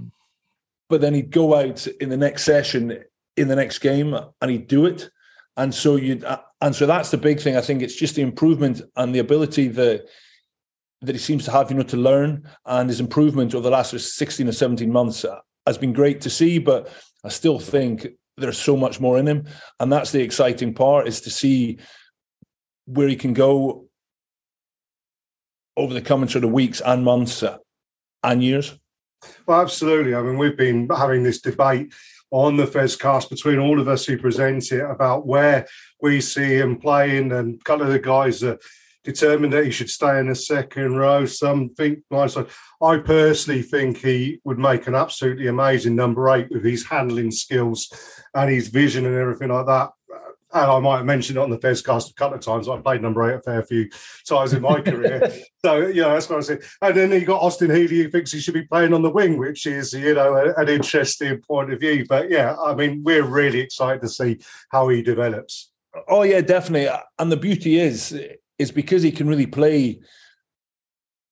But then he'd go out in the next session, in the next game, and he'd do it. And so you'd, uh, and so that's the big thing. I think it's just the improvement and the ability that that he seems to have, you know, to learn and his improvement over the last 16 or 17 months uh, has been great to see. But I still think there's so much more in him. And that's the exciting part is to see where he can go over the coming sort of weeks and months uh, and years. Well, absolutely. I mean, we've been having this debate on the Fezcast between all of us who present it about where we see him playing, and couple of the guys that determined that he should stay in the second row. Some think, I personally think he would make an absolutely amazing number eight with his handling skills and his vision and everything like that. And I might have mentioned it on the Fezcast a couple of times. I played number eight a fair few times in my career. So, yeah, that's what I say. And then you got Austin Healey, who thinks he should be playing on the wing, which is, you know, an interesting point of view. But yeah, I mean, we're really excited to see how he develops. Oh, yeah, definitely. And the beauty is, is because he can really play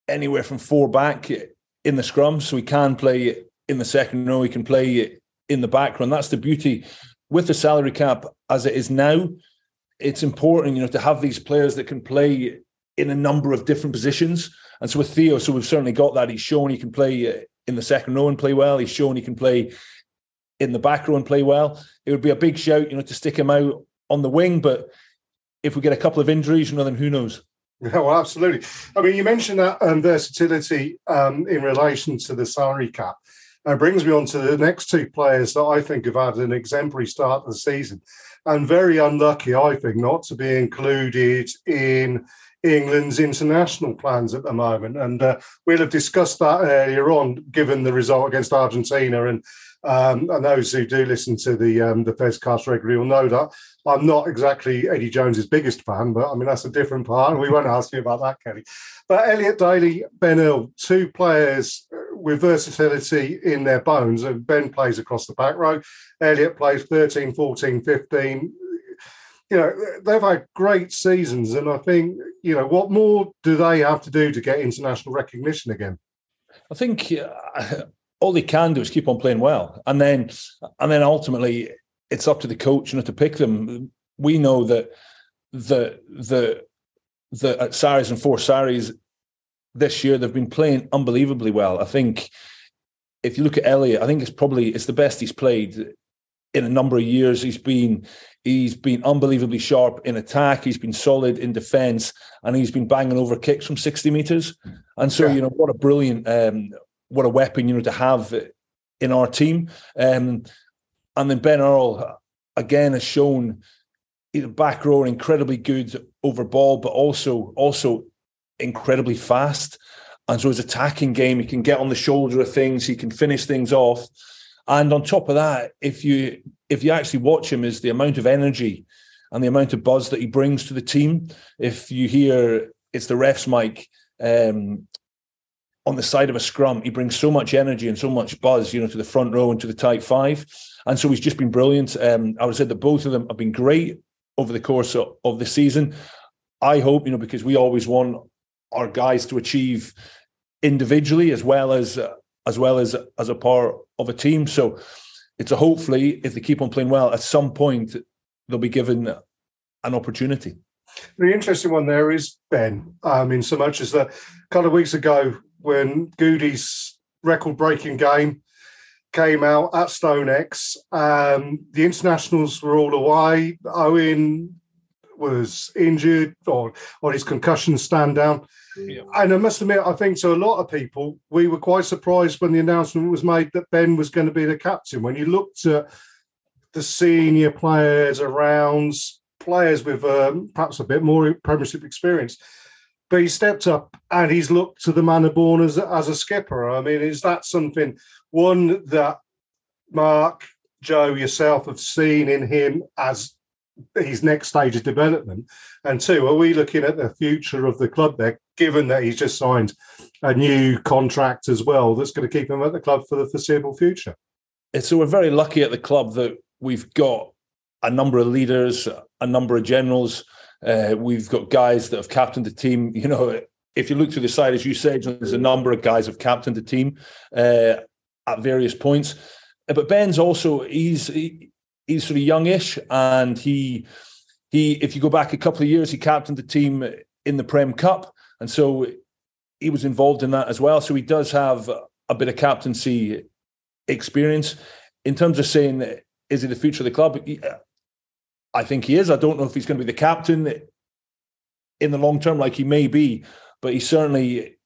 anywhere from four back in the scrum. So he can play in the second row, he can play in the background. That's the beauty with the salary cap as it is now. it's important, you know, to have these players that can play in a number of different positions. And so with Theo, so we've certainly got that. He's shown he can play uh, in the second row and play well. He's shown he can play in the back row and play well. It would be a big shout, you know, to stick him out on the wing. But if we get a couple of injuries, you know, then who knows? Yeah, well, absolutely. I mean, you mentioned that um, versatility um, in relation to the salary cap. That brings me on to the next two players that I think have had an exemplary start to the season and very unlucky, I think, not to be included in England's international plans at the moment. And uh, we'll have discussed that earlier on, given the result against Argentina. And um, and those who do listen to the um, the Fezcast regularly will know that I'm not exactly Eddie Jones's biggest fan, but I mean that's a different part, we won't ask you about that, Kelly. But Elliot Daly, Ben Earl, two players with versatility in their bones. And Ben plays across the back row. Elliot plays 13, 14, 15. You know, they've had great seasons. And I think, you know, what more do they have to do to get international recognition again? I think uh, all they can do is keep on playing well. And then, and then ultimately, it's up to the coach, you know, to pick them. We know that the, the, the at Sarries and four Sarries this year they've been playing unbelievably well. I think if you look at Elliot, I think it's probably it's the best he's played in a number of years. He's been he's been unbelievably sharp in attack. He's been solid in defence, and he's been banging over kicks from sixty meters. And so, yeah. you know, what a brilliant, um, what a weapon you know to have in our team. Um, and then Ben Earl again has shown back row incredibly good over ball, but also also incredibly fast. And so his attacking game, he can get on the shoulder of things, he can finish things off. And on top of that, if you if you actually watch him, is the amount of energy and the amount of buzz that he brings to the team. If you hear it's the ref's mic um, on the side of a scrum, he brings so much energy and so much buzz, you know, to the front row and to the tight five. And so he's just been brilliant. Um, I would say that both of them have been great over the course of, of the season. I hope, you know, because we always want our guys to achieve individually as well as uh, as well as as a part of a team. So it's a hopefully if they keep on playing well, at some point they'll be given an opportunity. The interesting one there is Ben. I mean, so much as that a couple of weeks ago when Goody's record-breaking game came out at StoneX, um, the internationals were all away. Owen was injured or on his concussion stand down. Yeah. And I must admit, I think to a lot of people, we were quite surprised when the announcement was made that Ben was going to be the captain. When you looked at the senior players around, players with um, perhaps a bit more Premiership experience, but he stepped up and he's looked to the man of born as, as a skipper. I mean, is that something, one, that Mark, Joe, yourself have seen in him as his next stage of development? And two, are we looking at the future of the club there, given that he's just signed a new contract as well that's going to keep him at the club for the foreseeable future? So we're very lucky at the club that we've got a number of leaders, a number of generals. Uh, we've got guys that have captained the team. You know, if you look through the side, as you said, there's a number of guys have captained the team uh, at various points. But Ben's also he's he, he's sort of youngish, and he he if you go back a couple of years, he captained the team in the Prem Cup, and so he was involved in that as well. So he does have a bit of captaincy experience. In terms of saying, is he the future of the club? I think he is. I don't know if he's going to be the captain in the long term, like he may be, but he certainly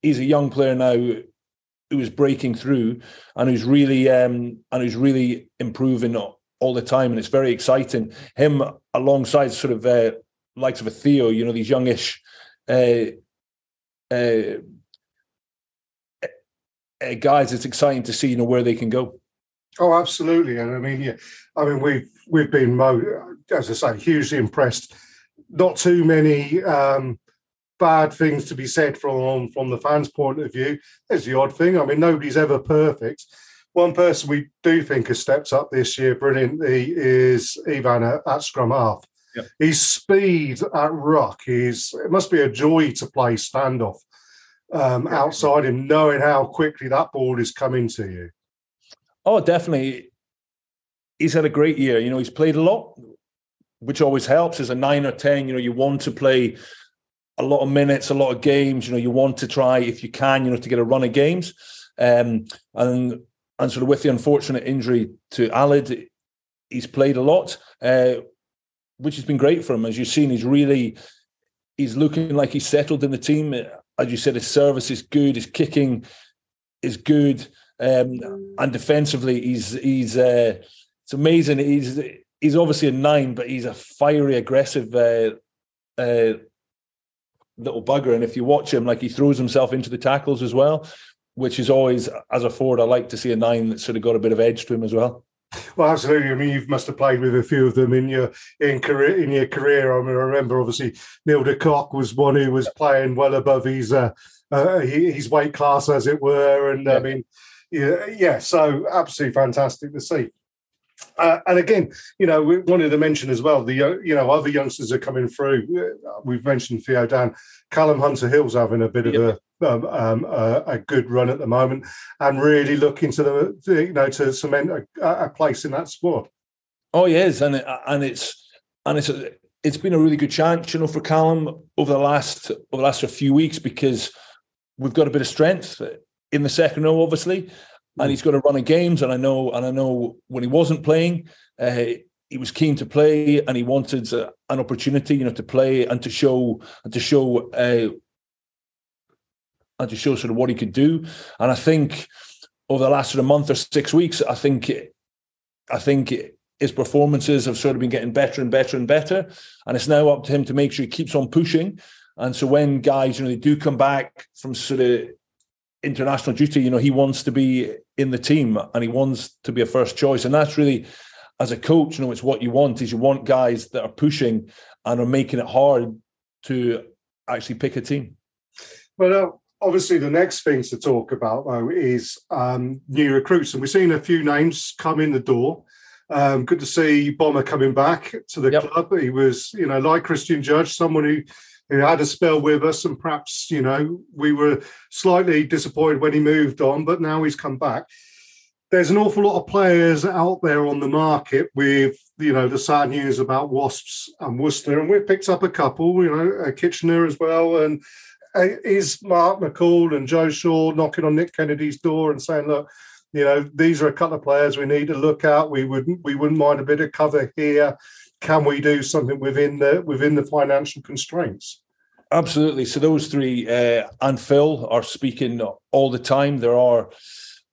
he's a young player now who is breaking through and who's really um, and who's really improving all the time, and it's very exciting. Him alongside sort of uh, likes of a Theo, you know, these youngish uh, uh, uh, guys. It's exciting to see, you know, where they can go. Oh, absolutely, and I mean, yeah, I mean, we've we've been, as I say, hugely impressed. Not too many um, bad things to be said from from the fans' point of view. There's the odd thing. I mean, nobody's ever perfect. One person we do think has stepped up this year brilliantly is Ivan at, at scrum half. Yep. His speed at ruck is it must be a joy to play standoff um, outside him, knowing how quickly that ball is coming to you. Oh, definitely. He's had a great year. You know, he's played a lot which always helps. As a nine or ten, you know, you want to play a lot of minutes, a lot of games. You know, you want to try if you can, you know, to get a run of games. Um, and and sort of with the unfortunate injury to Aled, he's played a lot, uh, which has been great for him. As you've seen, he's really he's looking like he's settled in the team. As you said, his service is good, his kicking is good, um, and defensively, he's he's uh, it's amazing. He's he's obviously a nine, but he's a fiery, aggressive uh, uh, little bugger. And if you watch him, like he throws himself into the tackles as well, which is always, as a forward, I like to see a nine that's sort of got a bit of edge to him as well. Well, absolutely. I mean, you must have played with a few of them in your in career in your career. I mean, I remember obviously Neil de Kock was one who was playing well above his uh, uh, his weight class, as it were. And yeah. I mean, yeah, yeah. So absolutely fantastic to see. Uh, and again, you know, we wanted to mention as well the uh, you know other youngsters are coming through. Uh, we've mentioned Theo Dan, Callum Hunter Hill's having a bit yep. of a um, um, uh, a good run at the moment, and really looking to the, the you know to cement a, a, place in that squad. Oh, he is, and it, and it's and it's a, it's been a really good chance, you know, for Callum over the last over the last few weeks because we've got a bit of strength in the second row, obviously, and he's got a run of games. And I know, and I know when he wasn't playing, uh, he was keen to play, and he wanted uh, an opportunity, you know, to play and to show and to show uh, and to show sort of what he could do. And I think over the last sort of month or six weeks, I think, I think his performances have sort of been getting better and better and better. And it's now up to him to make sure he keeps on pushing. And so when guys, you know, they do come back from sort of international duty, you know, he wants to be in the team and he wants to be a first choice. And that's really, as a coach, you know, it's what you want is you want guys that are pushing and are making it hard to actually pick a team. Well, uh, obviously, the next things to talk about though is um, new recruits, and we've seen a few names come in the door. Um, good to see Bomber coming back to the yep. club. He was, you know, like Christian Judge, someone who who had a spell with us, and perhaps you know we were slightly disappointed when he moved on, but now he's come back. There's an awful lot of players out there on the market with you know the sad news about Wasps and Worcester, and we've picked up a couple, you know, uh, Kitchener as well, and uh, is Mark McCall and Joe Shaw knocking on Nick Kennedy's door and saying, look. You know, these are a couple of players we need to look at. We wouldn't we wouldn't mind a bit of cover here can we do something within the within the financial constraints? Absolutely. So those three uh, and Phil are speaking all the time. There are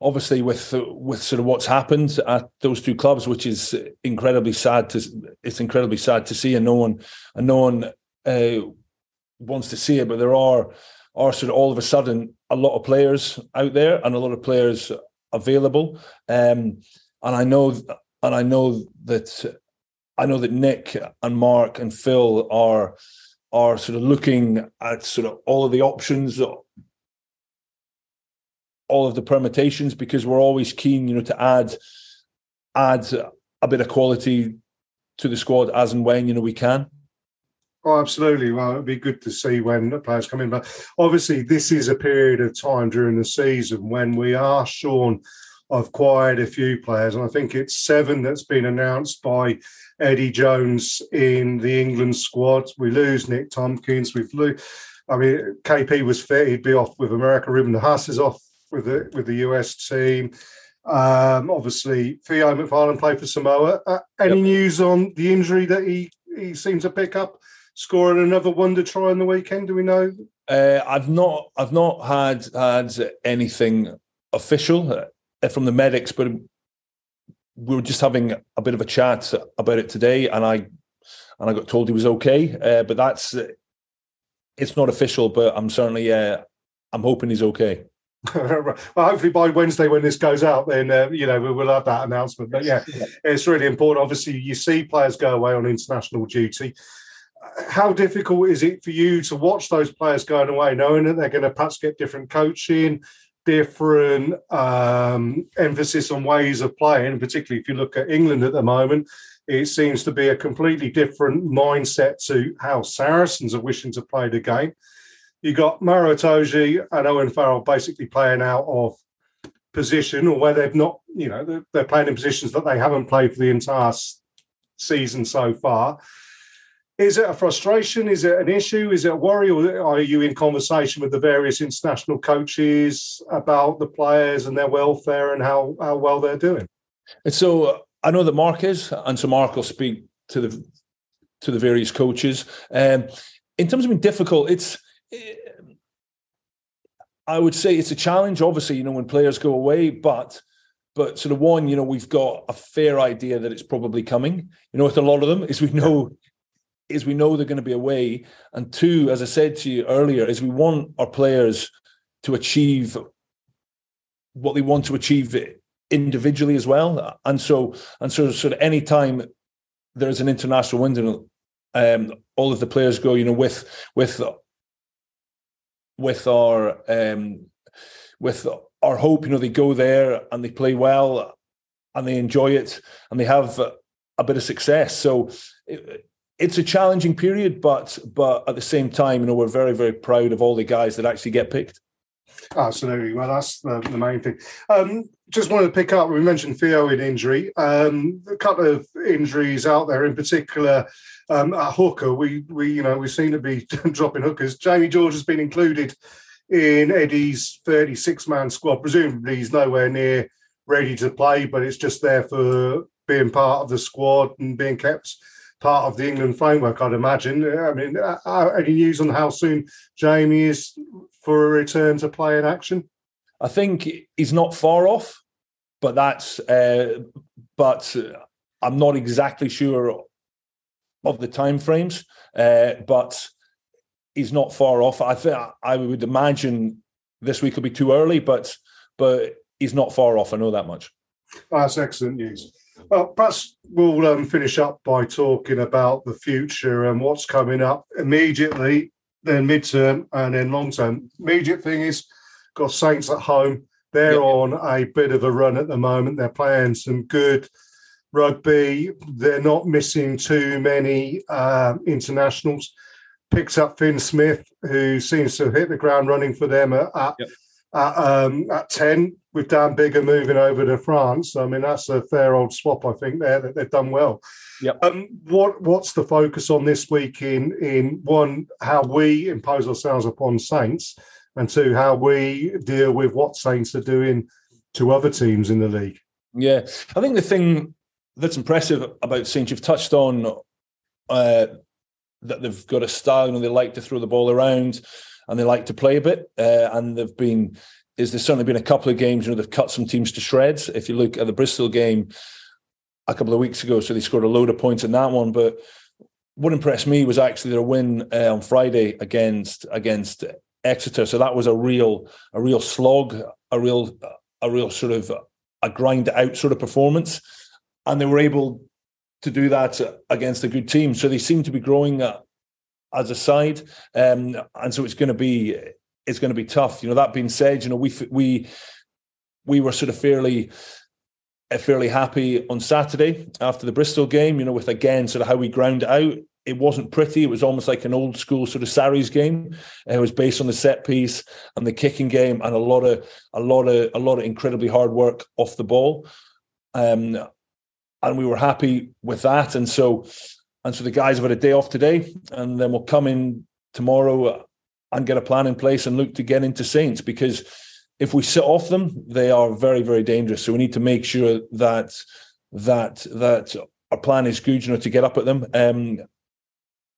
obviously with with sort of what's happened at those two clubs, which is incredibly sad to it's incredibly sad to see, and no one and no one uh, wants to see it. But there are are sort of all of a sudden a lot of players out there and a lot of players available, um, and I know and I know that I know that Nick and Mark and Phil are are sort of looking at sort of all of the options, all of the permutations, because we're always keen, you know, to add add a bit of quality to the squad as and when you know we can. Oh, absolutely. Well, it'd be good to see when the players come in, but obviously this is a period of time during the season when we are Sean of quite a few players, and I think it's seven that's been announced by Eddie Jones in the England squad. We lose Nick Tompkins. We've lose. I mean, KP was fit; he'd be off with America. Ruben Haas is off with the with the US team. Um, obviously, Theo McFarland played for Samoa. Uh, any yep. news on the injury that he he seems to pick up, scoring another wonder try on the weekend? Do we know? Uh, I've not I've not had had anything official from the medics, but we were just having a bit of a chat about it today, and I and I got told he was okay. Uh, but that's it's not official, but I'm certainly uh, I'm hoping he's okay. well, hopefully by Wednesday when this goes out, then uh, you know we will have that announcement. But yeah, it's really important. Obviously, you see players go away on international duty. How difficult is it for you to watch those players going away, knowing that they're going to perhaps get different coaching, different um, emphasis on ways of playing, particularly if you look at England at the moment. It seems to be a completely different mindset to how Saracens are wishing to play the game. You got Maro Itoje and Owen Farrell basically playing out of position or where they've not, you know, they're, they're playing in positions that they haven't played for the entire season so far. Is it a frustration? Is it an issue? Is it a worry? Or are you in conversation with the various international coaches about the players and their welfare and how, how well they're doing? And so I know that Mark is, and so Mark will speak to the to the various coaches. Um, in terms of being difficult, it's I would say it's a challenge. Obviously, you know when players go away, but but sort of one, you know, we've got a fair idea that it's probably coming. You know, with a lot of them, is we know is we know they're going to be away, and two, as I said to you earlier, is we want our players to achieve what they want to achieve individually as well. And so and so sort of any time there's an international window, um, all of the players go, you know, with with with our um, with our hope, you know, they go there and they play well and they enjoy it and they have a bit of success. So it, it's a challenging period, but but at the same time, you know, we're very very proud of all the guys that actually get picked. Absolutely. Well, that's the, the main thing. Um, just wanted to pick up. We mentioned Theo in injury. Um, a couple of injuries out there, in particular um, at hooker. We we you know we seem to be dropping hookers. Jamie George has been included in Eddie's 36 man squad. Presumably, he's nowhere near ready to play, but it's just there for being part of the squad and being kept part of the England framework, I'd imagine. I mean, uh, uh, any news on how soon Jamie is for a return to play in action? I think he's not far off, but that's uh, but I'm not exactly sure of the timeframes. Uh, but he's not far off. I think I would imagine this week will be too early, but but he's not far off. I know that much. That's excellent news. Well, perhaps we'll um, finish up by talking about the future and what's coming up immediately, then midterm, and then long term. Immediate thing is got Saints at home. They're yep. on a bit of a run at the moment. They're playing some good rugby. They're not missing too many uh, internationals. Picks up Fin Smith, who seems to have hit the ground running for them at, at yep at, um, at 10 with Dan Biggar moving over to France. I mean, that's a fair old swap, I think, there that they've done well. Yep. Um, what What's the focus on this week in, in one, how we impose ourselves upon Saints, and two, how we deal with what Saints are doing to other teams in the league? Yeah, I think the thing that's impressive about Saints, you've touched on uh, that they've got a style, and they like to throw the ball around and they like to play a bit. Uh, and they've been is there's certainly been a couple of games, you know, they've cut some teams to shreds. If you look at the Bristol game a couple of weeks ago, so they scored a load of points in that one. But what impressed me was actually their win uh, on Friday against against Exeter. So that was a real a real slog, a real a real sort of a grind out sort of performance, and they were able to do that against a good team. So they seem to be growing as a side, um, and so it's going to be it's going to be tough. You know, that being said, you know we we we were sort of fairly uh, fairly happy on Saturday after the Bristol game. You know, with again sort of how we ground it out. It wasn't pretty. It was almost like an old school sort of Sarries game. It was based on the set piece and the kicking game, and a lot of a lot of a lot of incredibly hard work off the ball. Um, and we were happy with that. And so and so the guys have had a day off today, and then we'll come in tomorrow and get a plan in place and look to get into Saints because if we sit off them, they are very, very dangerous. So we need to make sure that that that our plan is good, you know, to get up at them um,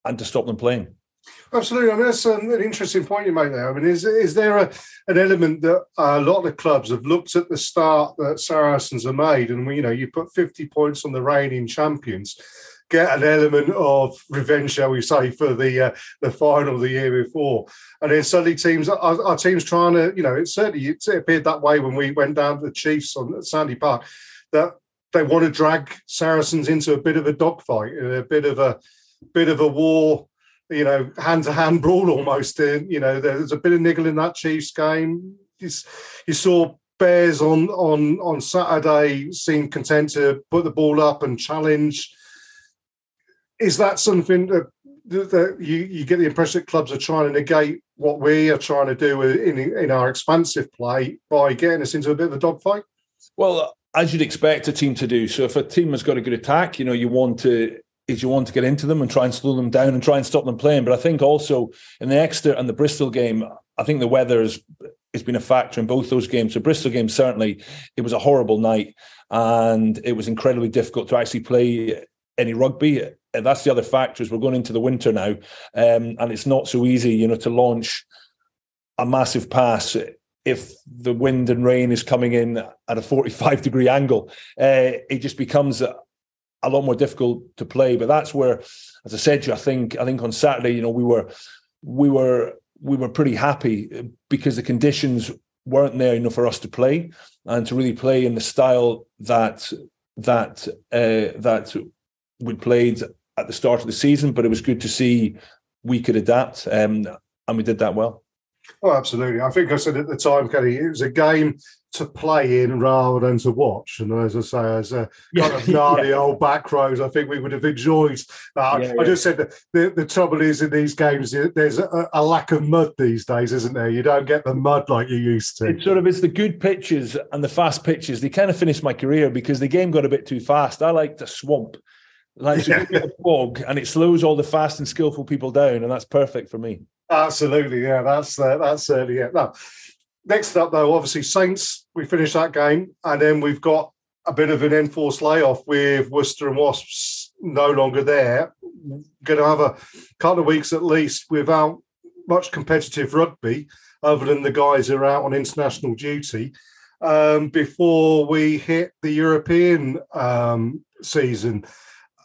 and to stop them playing. Absolutely, I mean that's an, interesting point you make there. I mean, is is there a, an element that a lot of clubs have looked at the start that Saracens have made, and you know, you put fifty points on the reigning champions, get an element of revenge, shall we say, for the uh, the final the year before. And then suddenly teams, our, our teams trying to, you know, it certainly it appeared that way when we went down to the Chiefs on Sandy Park, that they want to drag Saracens into a bit of a dogfight, a bit of a bit of a war, you know, hand to hand brawl almost. In you know, there's a bit of niggle in that Chiefs game. You, you saw Bears on on on Saturday seemed content to put the ball up and challenge is that something that, that you, you get the impression that clubs are trying to negate what we are trying to do in, in our expansive play by getting us into a bit of a dogfight? Well, as you'd expect a team to do. So if a team has got a good attack, you know, you want to is you want to get into them and try and slow them down and try and stop them playing. But I think also in the Exeter and the Bristol game, I think the weather has, has been a factor in both those games. The Bristol game certainly it was a horrible night and it was incredibly difficult to actually play any rugby. And that's the other factor is we're going into the winter now, um, and it's not so easy, you know, to launch a massive pass if the wind and rain is coming in at a 45 degree angle. Uh, it just becomes a, a lot more difficult to play. But that's where, as I said to you, I think I think on Saturday, you know, we were we were we were pretty happy because the conditions weren't there enough for us to play and to really play in the style that that uh, that we played at the start of the season. But it was good to see we could adapt, um, and we did that well. Oh, absolutely. I think I said at the time, Kelly, it was a game to play in rather than to watch. And as I say, as a kind of gnarly yeah. old back rows, I think we would have enjoyed that. Yeah, I just said that the, the trouble is in these games, there's a, a, lack of mud these days, isn't there? You don't get the mud like you used to. It sort of is the good pitches and the fast pitches. They kind of finished my career because the game got a bit too fast. I like the swamp. Like so yeah. a fog and it slows all the fast and skillful people down, and that's perfect for me. Absolutely, yeah, that's uh, that's certainly it. Now, next up though, obviously Saints. We finished that game, and then we've got a bit of an enforced layoff with Worcester and Wasps no longer there. Going to have a couple of weeks at least without much competitive rugby, other than the guys who are out on international duty, um, before we hit the European um, season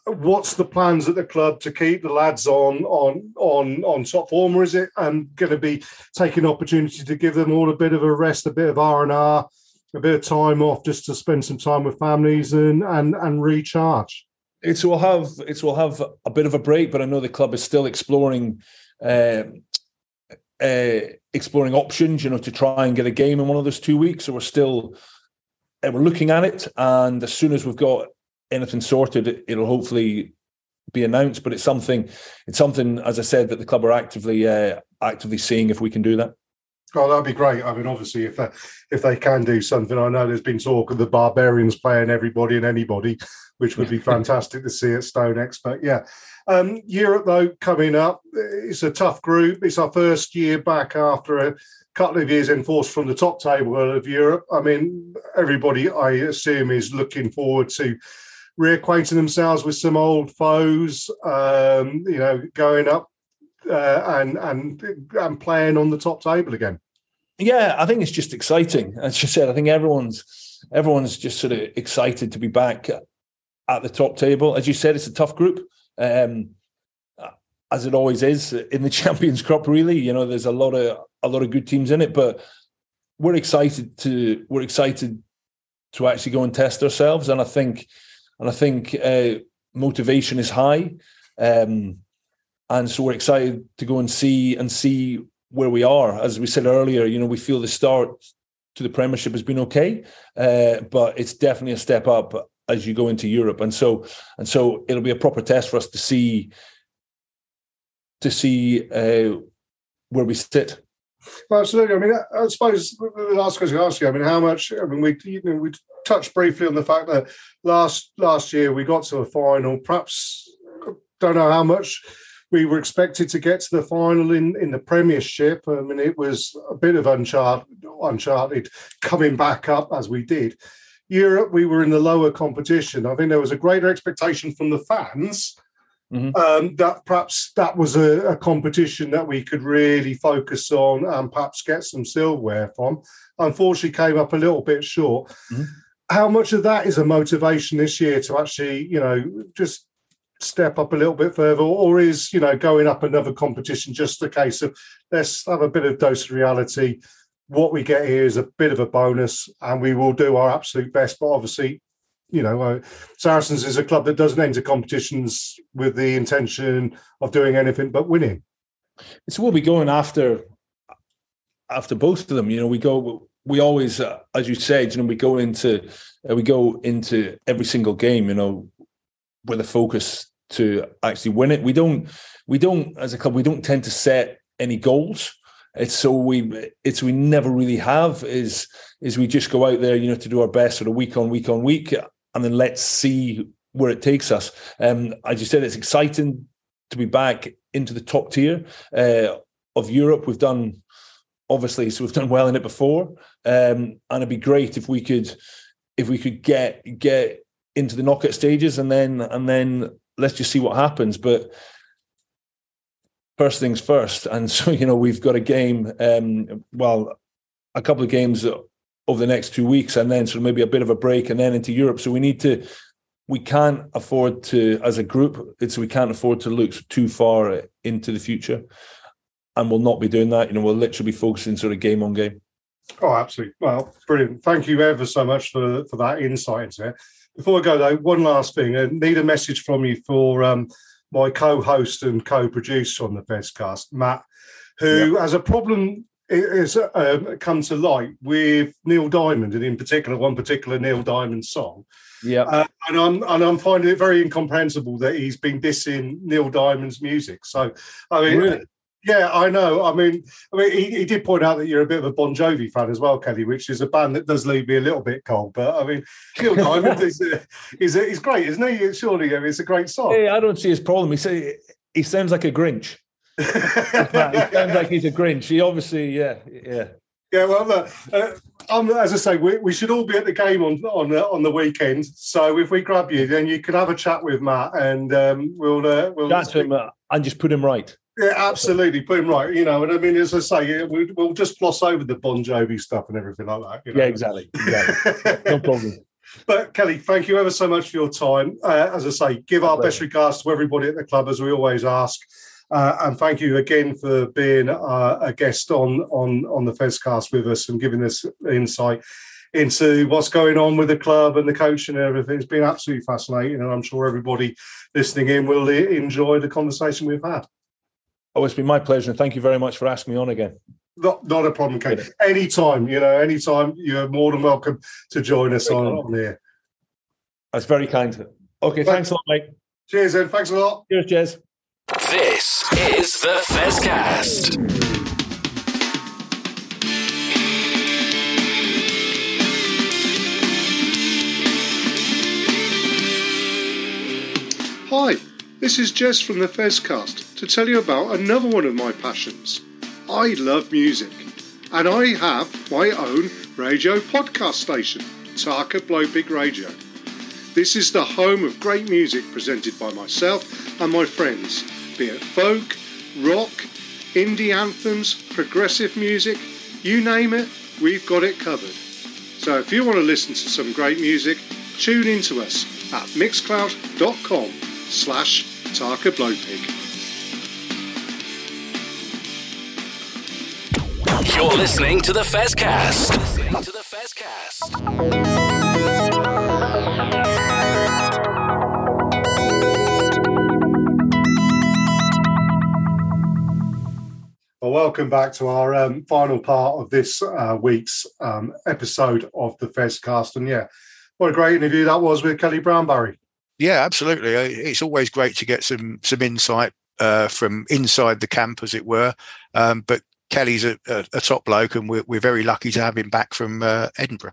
what's the plans at the club to keep the lads on on on on top form, or is it um, going to be taking opportunity to give them all a bit of a rest, a bit of R and R, a bit of time off, just to spend some time with families and and and recharge? It will have it will have a bit of a break, but I know the club is still exploring. Uh, uh, exploring options, you know, to try and get a game in one of those two weeks. So we're still uh, we're looking at it, and as soon as we've got anything sorted, it'll hopefully be announced. But it's something, it's something, as I said, that the club are actively uh, actively seeing if we can do that. Oh, that'd be great. I mean, obviously, if they, if they can do something, I know there's been talk of the Barbarians playing everybody and anybody, which would be fantastic to see at StoneX. But yeah, um, Europe though coming up, it's a tough group. It's our first year back after a couple of years enforced from the top table of Europe. I mean, everybody, I assume, is looking forward to reacquainting themselves with some old foes, um, you know, going up uh, and and and playing on the top table again. Yeah, I think it's just exciting. As you said, I think everyone's everyone's just sort of excited to be back at the top table. As you said, it's a tough group. Um, as it always is in the Champions Cup, really. You know, there's a lot of a lot of good teams in it, but we're excited to we're excited to actually go and test ourselves. And I think and I think uh, motivation is high, um, and so we're excited to go and see and see where we are. As we said earlier, you know, we feel the start to the Premiership has been okay, uh, but it's definitely a step up as you go into Europe, and so and so it'll be a proper test for us to see to see uh, where we sit. Well, absolutely. I mean, I suppose the last question I ask you. I mean, how much? I mean, we you know, we touched briefly on the fact that last last year we got to a final. Perhaps don't know how much we were expected to get to the final in, in the Premiership. I mean, it was a bit of uncharted, uncharted coming back up as we did. Europe, we were in the lower competition. I think there was a greater expectation from the fans mm-hmm. um, that perhaps that was a, a, competition that we could really focus on and perhaps get some silverware from. Unfortunately, came up a little bit short. Mm-hmm how much of that is a motivation this year to actually, you know, just step up a little bit further, or is you know going up another competition just a case of let's have a bit of dose of reality. What we get here is a bit of a bonus, and we will do our absolute best. But obviously, you know, uh, Saracens is a club that doesn't enter competitions with the intention of doing anything but winning. So we'll be going after after both of them. You know, we go we always, uh, as you said, you know, we go into uh, we go into every single game, you know, with a focus to actually win it. We don't, we don't, as a club, we don't tend to set any goals. It's so we it's we never really have is is we just go out there, you know, to do our best sort of week on week on week, and then let's see where it takes us. Um, as you said, it's exciting to be back into the top tier uh, of Europe. We've done obviously, so we've done well in it before, um, and it'd be great if we could if we could get get into the knockout stages and then and then let's just see what happens. But first things first, and so you know we've got a game, um, well, a couple of games over the next two weeks, and then sort of maybe a bit of a break, and then into Europe. So we need to we can't afford to, as a group, it's we can't afford to look too far into the future, and we'll not be doing that. You know, we'll literally be focusing sort of game on game. Oh, absolutely. Well, brilliant. Thank you ever so much for for that insight into it. Before I go though, one last thing. I need a message from you for um, my co-host and co-producer on the Fezcast, Matt, who has a problem has um, come to light with Neil Diamond, and in particular, one particular Neil Diamond song. Yeah, uh, and I'm and I'm finding it very incomprehensible that he's been dissing Neil Diamond's music. So, I mean, really? yeah, I know. I mean, I mean, he, he, did point out that you're a bit of a Bon Jovi fan as well, Kelly, which is a band that does leave me a little bit cold. But I mean, Neil Diamond is is is great, isn't he? Surely, I mean, it's a great song. Hey, I don't see his problem. He say he sounds like a Grinch. He sounds like he's a Grinch. He obviously, yeah, yeah. Yeah, well, uh, uh, um, as I say, we, we should all be at the game on on uh, on the weekend. So if we grab you, then you can have a chat with Matt, and um, we'll uh, we'll chat to him uh, and just put him right. Yeah, absolutely, put him right. You know, and I mean, as I say, we, will just gloss over the Bon Jovi stuff and everything like that. You know? Yeah, exactly. exactly. no problem. But Kelly, thank you ever so much for your time. Uh, as I say, give our best regards to everybody at the club, as we always ask. Uh, and thank you again for being uh, a guest on on on the Fezcast with us and giving us insight into what's going on with the club and the coaching and everything. It's been absolutely fascinating, and I'm sure everybody listening in will enjoy the conversation we've had. Oh, it's been my pleasure, and thank you very much for asking me on again. Not, not a problem, Kate. Yeah. Anytime, you know, anytime you're more than welcome to join us on, on here. That's very kind. Okay, thanks, thanks a lot, mate. Cheers, and thanks a lot. Cheers, Jez. This is the Fezcast. Hi, this is Jez from the Fezcast to tell you about another one of my passions. I love music, and I have my own radio podcast station, Tarka Blowpig Radio. This is the home of great music presented by myself and my friends be it folk, rock, indie anthems, progressive music, you name it, we've got it covered. So if you want to listen to some great music, tune in to us at mixcloud.com slash Tarka Blowpig. You're listening to the Fezcast. To the Fezcast. Welcome back to our um, final part of this uh, week's um, episode of the Fezcast. And yeah, what a great interview that was with Kelly Brown Barry. Yeah, absolutely. Uh, it's always great to get some some insight uh, from inside the camp, as it were. Um, but Kelly's a, a, a, top bloke, and we're, we're very lucky to have him back from uh, Edinburgh.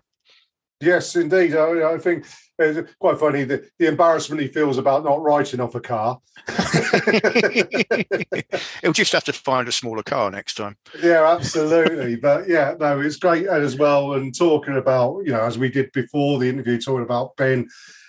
Yes, indeed. I, I think it's quite funny the, the embarrassment he feels about not writing off a car. He'll just have to find a smaller car next time. Yeah, absolutely. but yeah, no, it's great as well. And talking about, you know, as we did before the interview, talking about Ben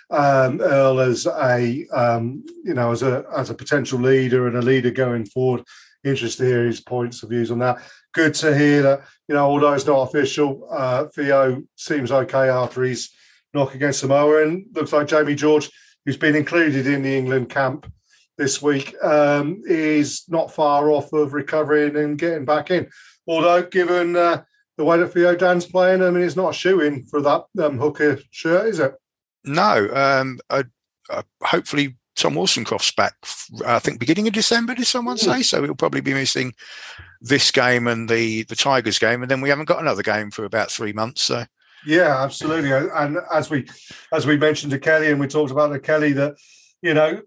um, Earl as a, um, you know, as a as a potential leader and a leader going forward. Interested to hear his points of views on that. Good to hear that, you know, although it's not official, uh, Theo seems okay after his knock against Samoa. And looks like Jamie George, who's been included in the England camp this week, um, is not far off of recovering and getting back in. Although, given uh, the way that Theo Dan's playing, I mean, it's not a shoe in for that um, hooker shirt, is it? No. Um, I, I, hopefully, Tom Woolstencroft's back, I think, beginning of December, did someone say? So he'll probably be missing this game and the, the Tigers game. And then we haven't got another game for about three months. So yeah, absolutely. And as we as we mentioned to Kelly, and we talked about to Kelly that you know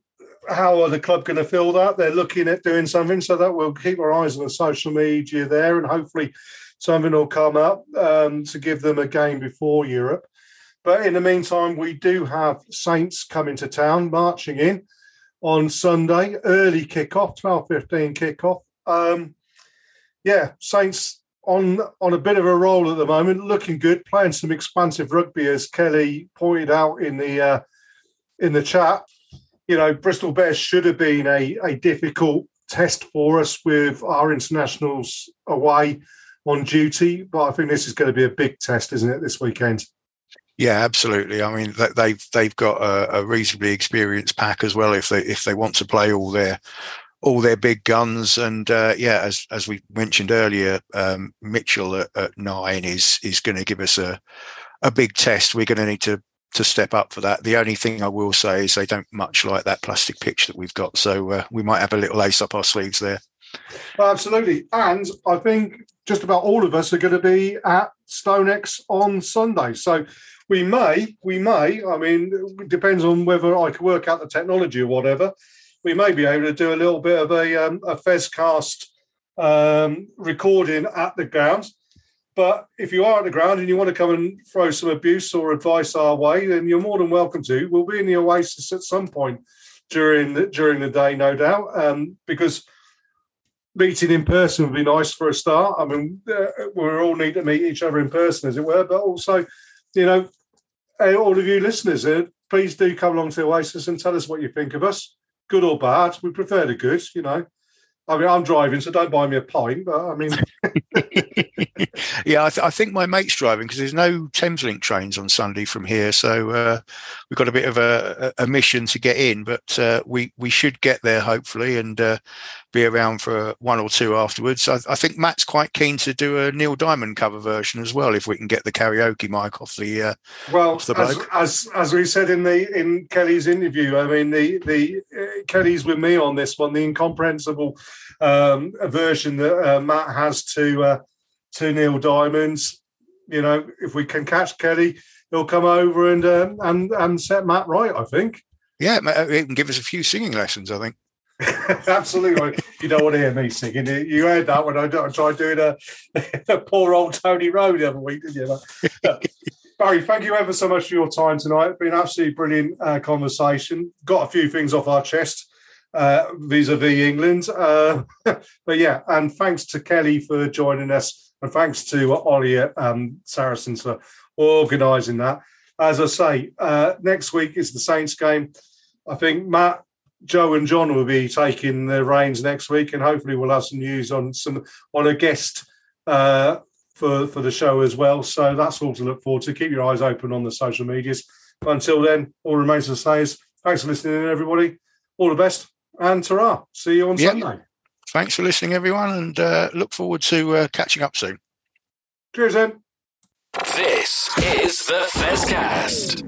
how are the club going to fill that? They're looking at doing something, so that we'll keep our eyes on the social media there, and hopefully something will come up um, to give them a game before Europe. But in the meantime, we do have Saints coming to town, marching in on Sunday, early kickoff, twelve fifteen kickoff. Um, yeah, Saints on on a bit of a roll at the moment, looking good, playing some expansive rugby, as Kelly pointed out in the uh, in the chat. You know, Bristol Bears should have been a, a difficult test for us with our internationals away on duty, but I think this is going to be a big test, isn't it, this weekend? Yeah, absolutely. I mean, they've they've got a, a reasonably experienced pack as well. If they if they want to play all their all their big guns. And uh, yeah, as as we mentioned earlier, um, Mitchell at, at, nine is is going to give us a a big test. We're going to need to to step up for that. The only thing I will say is they don't much like that plastic pitch that we've got, so uh, we might have a little ace up our sleeves there. Well, absolutely, and I think just about all of us are going to be at StoneX on Sunday. So we may, we may. I mean, it depends on whether I can work out the technology or whatever we may be able to do a little bit of a, um, a Fezcast um, recording at the ground. But if you are at the ground and you want to come and throw some abuse or advice our way, then you're more than welcome to. We'll be in the Oasis at some point during the, during the day, no doubt, um, because meeting in person would be nice for a start. I mean, uh, we all need to meet each other in person, as it were, but also, you know, all of you listeners, uh, please do come along to the Oasis and tell us what you think of us good or bad. We prefer the good, you know. I mean, I'm driving, so don't buy me a pint. But I mean, yeah, I, th- I, think my mate's driving because there's no Thameslink trains on Sunday from here, so uh, we've got a bit of a, a mission to get in. But uh, we we should get there hopefully, and uh, be around for one or two afterwards. I, I, think Matt's quite keen to do a Neil Diamond cover version as well, if we can get the karaoke mic off the uh, well. Off the as, as, as we said in the in Kelly's interview, I mean the the uh, Kelly's with me on this one, the incomprehensible um, version that uh, Matt has to uh, to Neil Diamond's. You know, if we can catch Kelly, he'll come over and um, and and set Matt right. I think. Yeah, he can give us a few singing lessons. I think. Absolutely. You don't want to hear me singing. You heard that when I tried doing a, a poor old Tony Road the other week, didn't you? Barry, thank you ever so much for your time tonight. It's been an absolutely brilliant uh, conversation. Got a few things off our chest uh, vis-a-vis England. Uh, but yeah, and thanks to Kelly for joining us, and thanks to Ollie um, Saracens for organising that. As I say, uh, next week is the Saints game. I think Matt Joe and John will be taking the reins next week, and hopefully we'll have some news on some on a guest uh, for for the show as well. So that's all to look forward to. Keep your eyes open on the social medias. But until then, all remains to say is thanks for listening, everybody. All the best, and ta See you on yep. Sunday. Thanks for listening, everyone, and uh, look forward to uh, catching up soon. Cheers, then. This is the Fezcast.